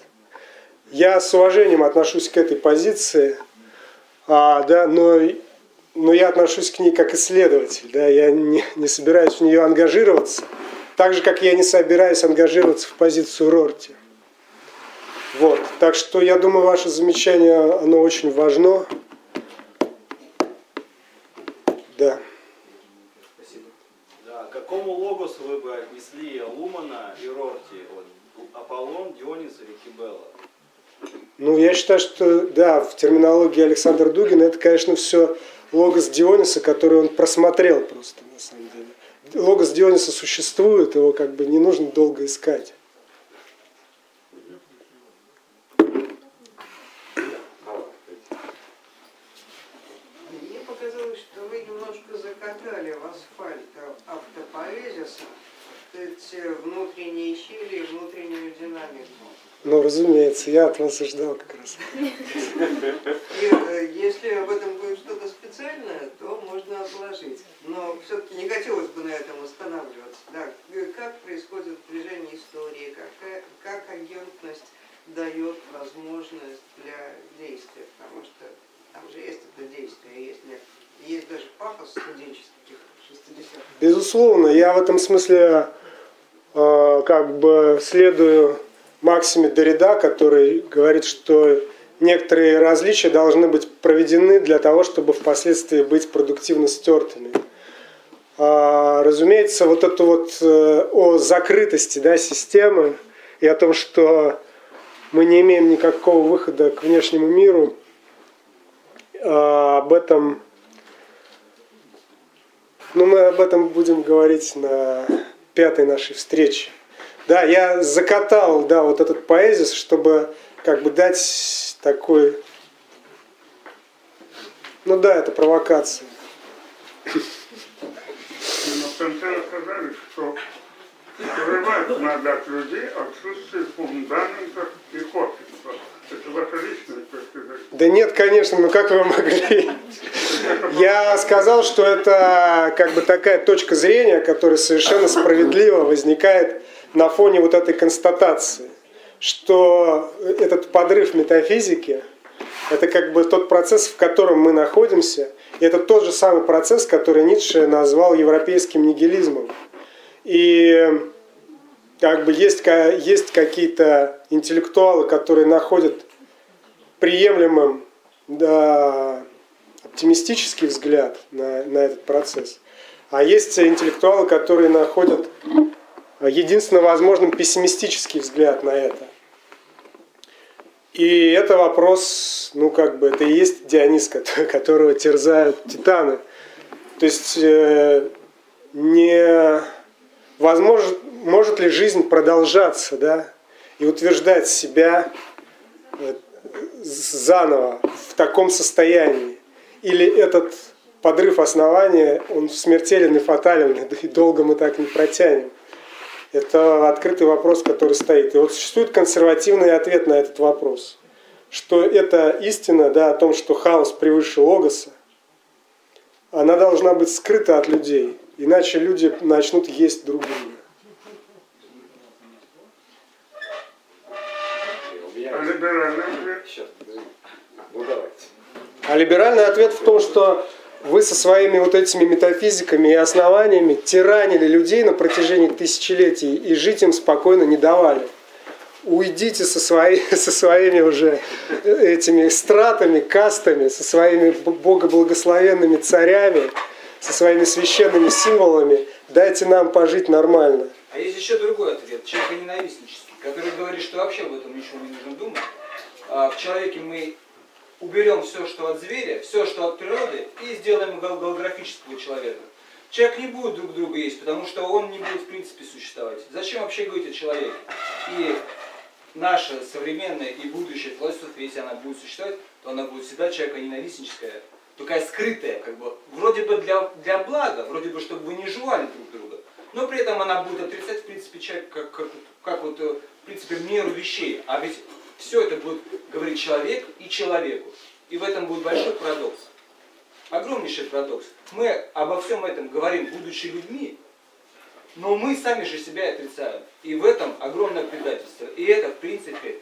Я с уважением отношусь к этой позиции, а, да, но, но я отношусь к ней как исследователь. Да, я не, не собираюсь в нее ангажироваться, так же, как я не собираюсь ангажироваться в позицию Рорти. Вот. Так что я думаю, ваше замечание, оно очень важно. Да.
Да, к какому логосу вы бы отнесли Лумана и Рорти? Вот, Аполлон, Дионис или Кибелла?
Ну, я считаю, что, да, в терминологии Александра Дугина это, конечно, все логос Диониса, который он просмотрел просто, на самом деле. Логос Диониса существует, его как бы не нужно долго искать.
Мне показалось, что вы закатали в асфальт автопоэзиса, эти внутренние щели и внутреннюю динамику.
Ну, разумеется, я от вас и ждал как раз.
И э, если об этом будет что-то специальное, то можно отложить. Но все-таки не хотелось бы на этом останавливаться. Да, э, как происходит движение истории, какая, как агентность дает возможность для действия, потому что там же есть это действие, есть, даже пафос студенческих 60-х.
Безусловно, я в этом смысле э, как бы следую Максиме Дорида, который говорит, что некоторые различия должны быть проведены для того, чтобы впоследствии быть продуктивно стертыми. А, разумеется, вот это вот э, о закрытости да, системы и о том, что мы не имеем никакого выхода к внешнему миру, а, об этом ну, мы об этом будем говорить на пятой нашей встрече. Да, я закатал, да, вот этот поэзис, чтобы как бы дать такой... Ну да, это провокация.
Но в конце что скрывать надо от людей отсутствие фундаментов и общества.
Да нет, конечно, ну как вы могли? Я сказал, что это как бы такая точка зрения, которая совершенно справедливо возникает на фоне вот этой констатации, что этот подрыв метафизики – это как бы тот процесс, в котором мы находимся, и это тот же самый процесс, который Ницше назвал европейским нигилизмом. И как бы есть, есть какие-то интеллектуалы, которые находят приемлемым да, оптимистический взгляд на, на этот процесс. А есть интеллектуалы, которые находят единственно возможным пессимистический взгляд на это. И это вопрос, ну как бы, это и есть Дионис, кото- которого терзают титаны. То есть э, не возможно, может ли жизнь продолжаться, да, и утверждать себя э, заново в таком состоянии? Или этот подрыв основания, он смертелен и фатален, и долго мы так не протянем? Это открытый вопрос, который стоит. И вот существует консервативный ответ на этот вопрос. Что это истина да, о том, что хаос превыше логоса, она должна быть скрыта от людей. Иначе люди начнут есть друг друга.
А либеральный взгляд
сейчас, ну давайте.
А либеральный ответ в том, что вы со своими вот этими метафизиками и основаниями тиранили людей на протяжении тысячелетий и жить им спокойно не давали. Уйдите со, своей, со своими уже этими стратами, кастами, со своими богоблагословенными царями, со своими священными символами. Дайте нам пожить нормально.
А есть еще другой ответ, человеконенавистнический, который говорит, что вообще об этом ничего не нужно думать. А в человеке мы уберем все, что от зверя, все, что от природы, и сделаем гол- голографического человека. Человек не будет друг друга есть, потому что он не будет в принципе существовать. Зачем вообще говорить о человеке? И наша современная и будущая философия, если она будет существовать, то она будет всегда человеконенавистническая, такая скрытая, как бы, вроде бы для, для блага, вроде бы, чтобы вы не жевали друг друга, но при этом она будет отрицать, в принципе, человек как, как, как вот, э, в принципе, меру вещей. А ведь все это будет говорить человек и человеку. И в этом будет большой парадокс. Огромнейший парадокс. Мы обо всем этом говорим, будучи людьми, но мы сами же себя отрицаем. И в этом огромное предательство. И это, в принципе,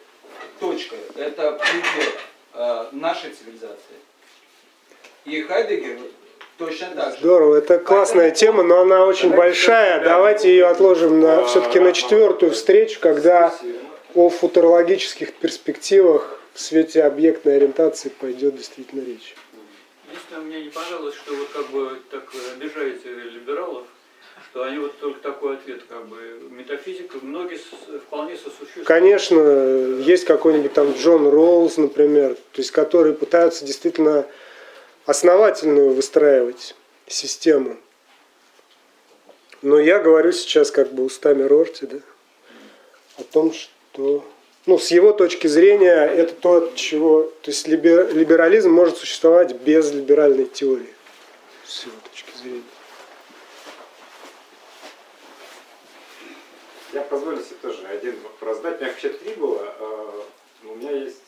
точка, это предел э, нашей цивилизации. И Хайдегер точно так же.
Здорово, это классная тема, но она очень большая. Давайте ее отложим на, все-таки на четвертую встречу, когда о футурологических перспективах в свете объектной ориентации пойдет действительно речь.
Единственное, мне не понравилось, что вы как бы так обижаете либералов, что они вот только такой ответ, как бы метафизика, многие с- вполне сосуществуют.
Конечно, есть какой-нибудь там Джон Роуз, например, то есть которые пытаются действительно основательную выстраивать систему. Но я говорю сейчас как бы устами Рорти, да, о том, что ну, с его точки зрения это то, от чего... То есть либер- либерализм может существовать без либеральной теории. С его точки зрения.
Я позволю себе тоже один вопрос задать. У меня вообще три было. но У меня есть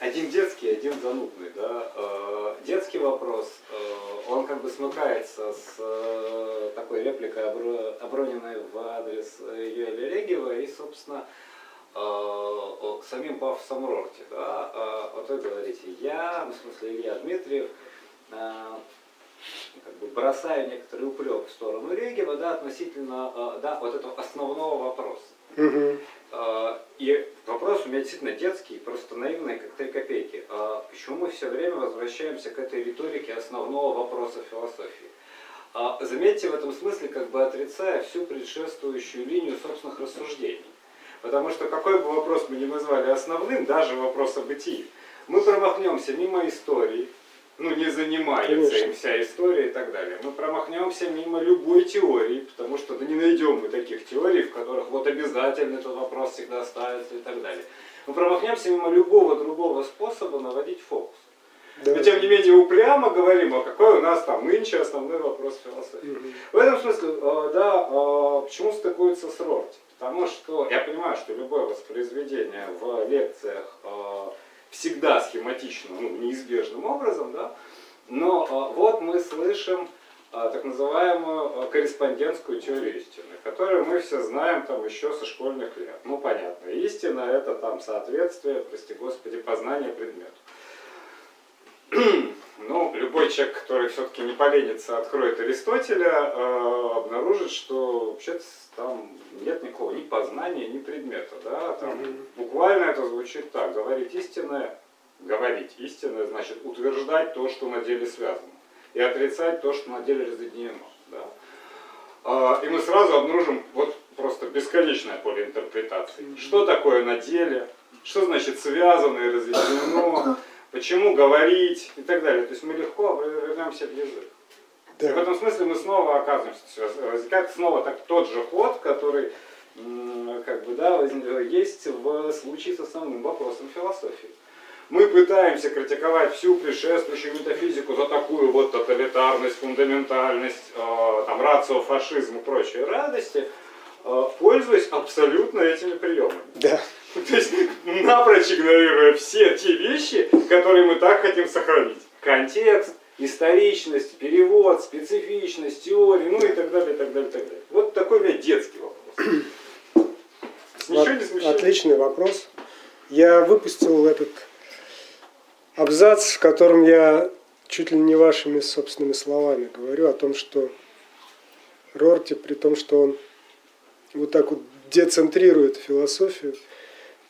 один детский, один занудный. Да? Э, Детский вопрос, э, он как бы смыкается с э, такой репликой Аброниной в адрес Юэля Регева и, собственно, самим пафосом Рорти. Да? Вот вы говорите, я, ну, в смысле Илья Дмитриев, как бы бросаю некоторый упрек в сторону Регева, да, относительно да, вот этого основного вопроса.
Мгм.
Э, И вопрос у меня действительно детский, просто наивный, как три копейки. Э, Почему мы все время возвращаемся к этой риторике основного вопроса философии? А, Заметьте в этом смысле, как бы отрицая всю предшествующую линию собственных рассуждений. Потому что какой бы вопрос мы ни назвали основным, даже вопрос о бытии, мы промахнемся мимо истории, ну не занимается
Конечно.
им вся история и так далее. Мы промахнемся мимо любой теории, потому что да не найдем мы таких теорий, в которых вот обязательно этот вопрос всегда ставится и так далее. Мы промахнемся мимо любого другого способа наводить фокус.
Да.
Но тем не менее упрямо говорим, а какой у нас там нынче основной вопрос философии.
Мгм.
В этом смысле, э, да, э, почему стыкуется с Рорти? Потому что я понимаю, что любое воспроизведение в лекциях э, всегда схематично, ну, неизбежным образом, да, но э, вот мы слышим э, так называемую э, корреспондентскую теорию истины, которую мы все знаем там еще со школьных лет. Ну, понятно, истина это там соответствие, прости господи, познание предмету. Ну, любой человек, который все-таки не поленится, откроет Аристотеля, э, обнаружит, что вообще там нет никакого ни познания, ни предмета. Да? Там
Мгм.
Буквально это звучит так. Говорить истинное, говорить истинное, значит утверждать то, что на деле связано. И отрицать то, что на деле разъединено. Да? А, И мы сразу обнаружим вот просто бесконечное поле интерпретаций. Что такое на деле, что значит связано и разъединено, почему говорить и так далее. То есть мы легко вернемся в язык. И в
Да.
этом смысле мы снова оказываемся, то есть возникает снова так, тот же ход, который как бы, да, есть в случае с основным вопросом философии. Мы пытаемся критиковать всю предшествующую метафизику за такую вот тоталитарность, фундаментальность, э, там, рацио, фашизм и прочие радости, э, пользуясь абсолютно этими приемами.
Да.
То есть напрочь игнорируя все те вещи, которые мы так хотим сохранить. Контекст, историчность, перевод, специфичность, теории, ну и так далее, и так далее, и так далее. Вот такой у меня детский вопрос. Ничего не смущает?
Отличный вопрос. Я выпустил этот абзац, в котором я чуть ли не вашими собственными словами говорю о том, что Рорти, при том, что он вот так вот децентрирует философию,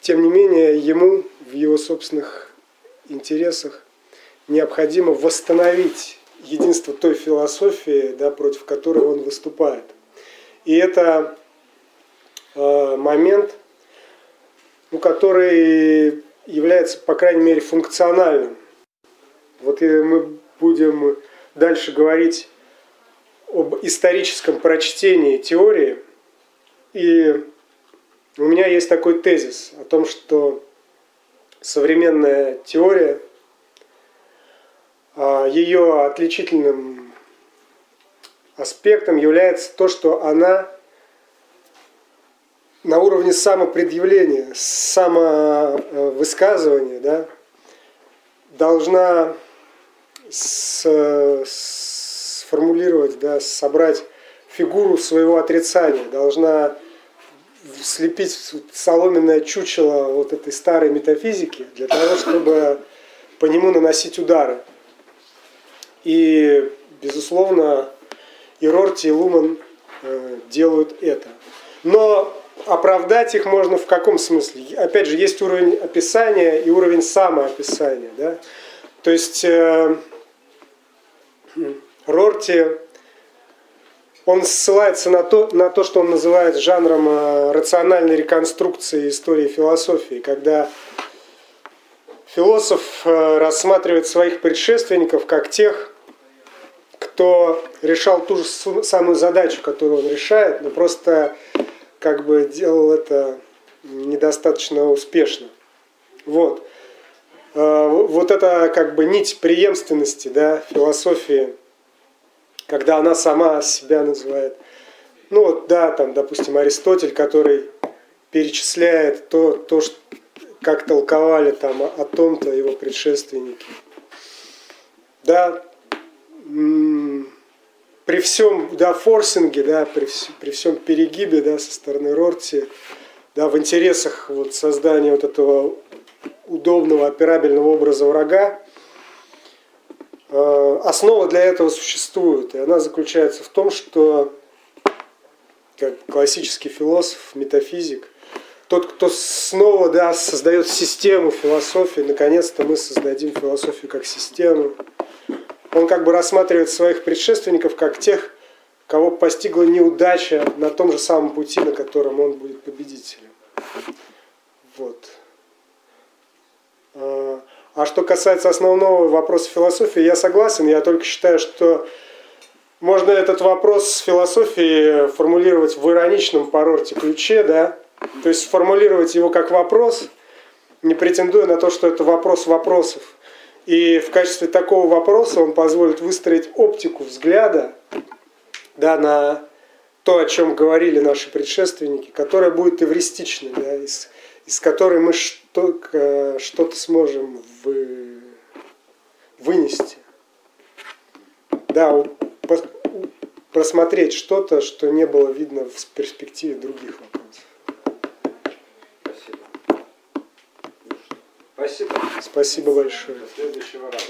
тем не менее ему в его собственных интересах необходимо восстановить единство той философии, да, против которой он выступает. И это э, момент, ну, который является, по крайней мере, функциональным. Вот и мы будем дальше говорить об историческом прочтении теории. И у меня есть такой тезис о том, что современная теория, а, ее отличительным аспектом является то, что она на уровне самопредъявления, самовысказывания, да, должна с, сформулировать, да, собрать фигуру своего отрицания, должна слепить соломенное чучело вот этой старой метафизики для того, чтобы по нему наносить удары. И, безусловно, и Рорти, и Луман э, делают это. Но оправдать их можно в каком смысле? Опять же, есть уровень описания и уровень самоописания. Да? То есть э, Рорти, он ссылается на то, на то, что он называет жанром э, рациональной реконструкции истории философии, когда философ э, рассматривает своих предшественников как тех, кто решал ту же самую задачу, которую он решает, но просто как бы делал это недостаточно успешно. Вот. А, вот это как бы нить преемственности да, философии, когда она сама себя называет. Ну вот, да, там, допустим, Аристотель, который перечисляет то, то что, как толковали там о том-то его предшественники. Да, при всем да, форсинге, да, при, при всем перегибе да, со стороны Рорти, да, в интересах вот, создания вот этого удобного операбельного образа врага, основа для этого существует. И она заключается в том, что как классический философ, метафизик, тот, кто снова да, создает систему философии, наконец-то мы создадим философию как систему, он как бы рассматривает своих предшественников как тех, кого постигла неудача на том же самом пути, на котором он будет победителем. Вот. А, что касается основного вопроса философии, я согласен, я только считаю, что можно этот вопрос философии формулировать в ироничном порорте ключе, да, то есть формулировать его как вопрос, не претендуя на то, что это вопрос вопросов. И в качестве такого вопроса он позволит выстроить оптику взгляда да, на то, о чем говорили наши предшественники, которая будет эвристичной, да, из, из которой мы что, что-то сможем вы, вынести. Да, просмотреть что-то, что не было видно в перспективе других вопросов.
Спасибо.
Спасибо большое.
До следующего раза.